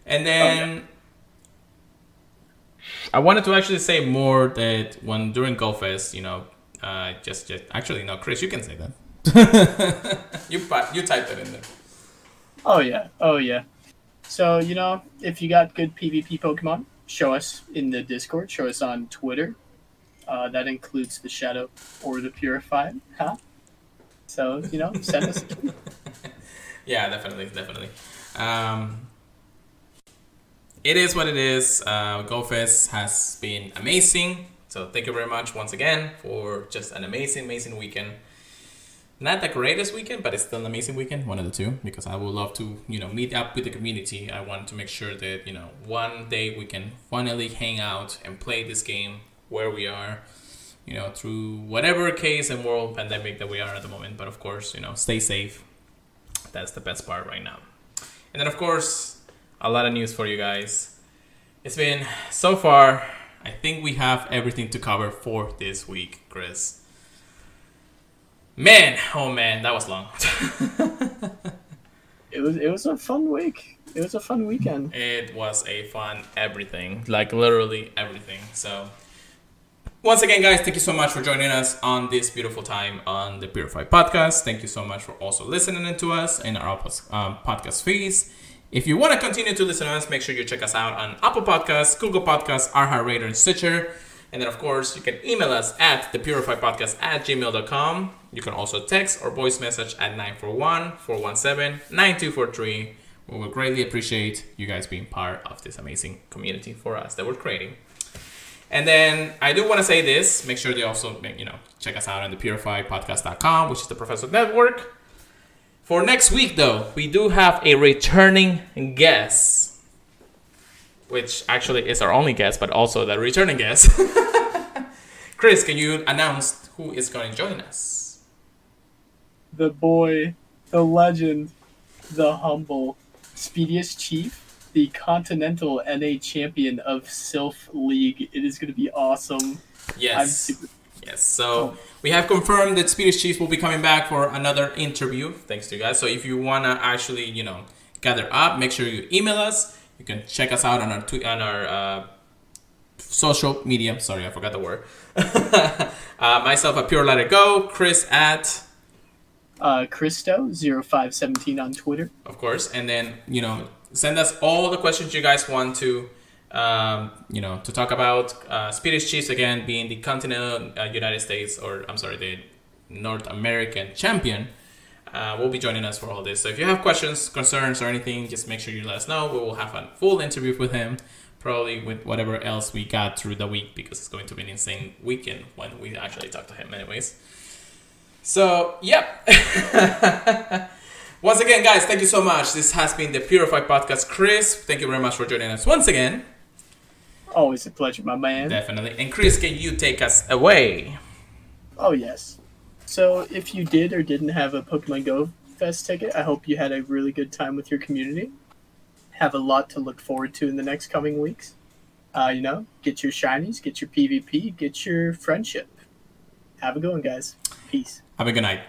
Speaker 1: and then I wanted to actually say more that when during GoFest, you know, uh, just just actually no, Chris, you can say that. you you typed it in there.
Speaker 2: Oh yeah, oh yeah. So you know, if you got good PvP Pokemon, show us in the Discord. Show us on Twitter. Uh, that includes the Shadow or the Purified, huh? So you know, send us.
Speaker 1: Yeah, definitely, definitely. Um, it is what it is. Uh, GoFest has been amazing. So thank you very much once again for just an amazing, amazing weekend. Not the greatest weekend, but it's still an amazing weekend. One of the two, because I would love to, you know, meet up with the community. I want to make sure that you know one day we can finally hang out and play this game where we are, you know, through whatever case and world pandemic that we are at the moment. But of course, you know, stay safe. That's the best part right now. And then, of course, a lot of news for you guys. It's been so far. I think we have everything to cover for this week, Chris. Man, oh man, that was long.
Speaker 2: It was it was a fun week. It was a fun weekend.
Speaker 1: it was a fun everything, like literally everything. So, once again, guys, thank you so much for joining us on this beautiful time on the Purify podcast. Thank you so much for also listening to us in our um, podcast feeds. If you want to continue to listen to us, make sure you check us out on Apple Podcasts, Google Podcasts, iHeartRadio, and Stitcher. And then, of course, you can email us at thepurifypodcast at gmail.com. You can also text or voice message at 941 417 9243. We would greatly appreciate you guys being part of this amazing community for us that we're creating. And then I do want to say this. Make sure they also, you know, check us out on the purifypodcast.com, which is the Professor Network. For next week, though, we do have a returning guest, which actually is our only guest, but also the returning guest. Chris, can you announce who is going to join us?
Speaker 2: The boy, the legend, the humble, speediest chief, the continental NA champion of Silph League. It is going to be awesome. I'm
Speaker 1: Yes.
Speaker 2: super.
Speaker 1: Yes, so we have confirmed that Speedish Chief will be coming back for another interview. Thanks to you guys. So if you wanna actually, you know, gather up, make sure you email us. You can check us out on our tweet on our uh, social media. Sorry, I forgot the word. uh, myself at Pure Let It Go. Chris at,
Speaker 2: Uh, Christo0517 on Twitter.
Speaker 1: of course, and then you know, send us all the questions you guys want to. Um, you know, to talk about uh, Speedish Chiefs again being the continental uh, United States, or I'm sorry, the North American champion, uh, will be joining us for all this. So if you have questions, concerns, or anything, just make sure you let us know. We will have a full interview with him, probably with whatever else we got through the week, because it's going to be an insane weekend when we actually talk to him, anyways. So, yep. once again, guys, thank you so much. This has been the Purified Podcast. Chris, thank you very much for joining us once again.
Speaker 2: Always a pleasure, my man.
Speaker 1: Definitely. And Chris, can you take us away?
Speaker 2: Oh, yes. So, if you did or didn't have a Pokemon Go Fest ticket, I hope you had a really good time with your community. Have a lot to look forward to in the next coming weeks. Uh, you know, get your shinies, get your PvP, get your friendship. Have a good one, guys. Peace.
Speaker 1: Have a good night.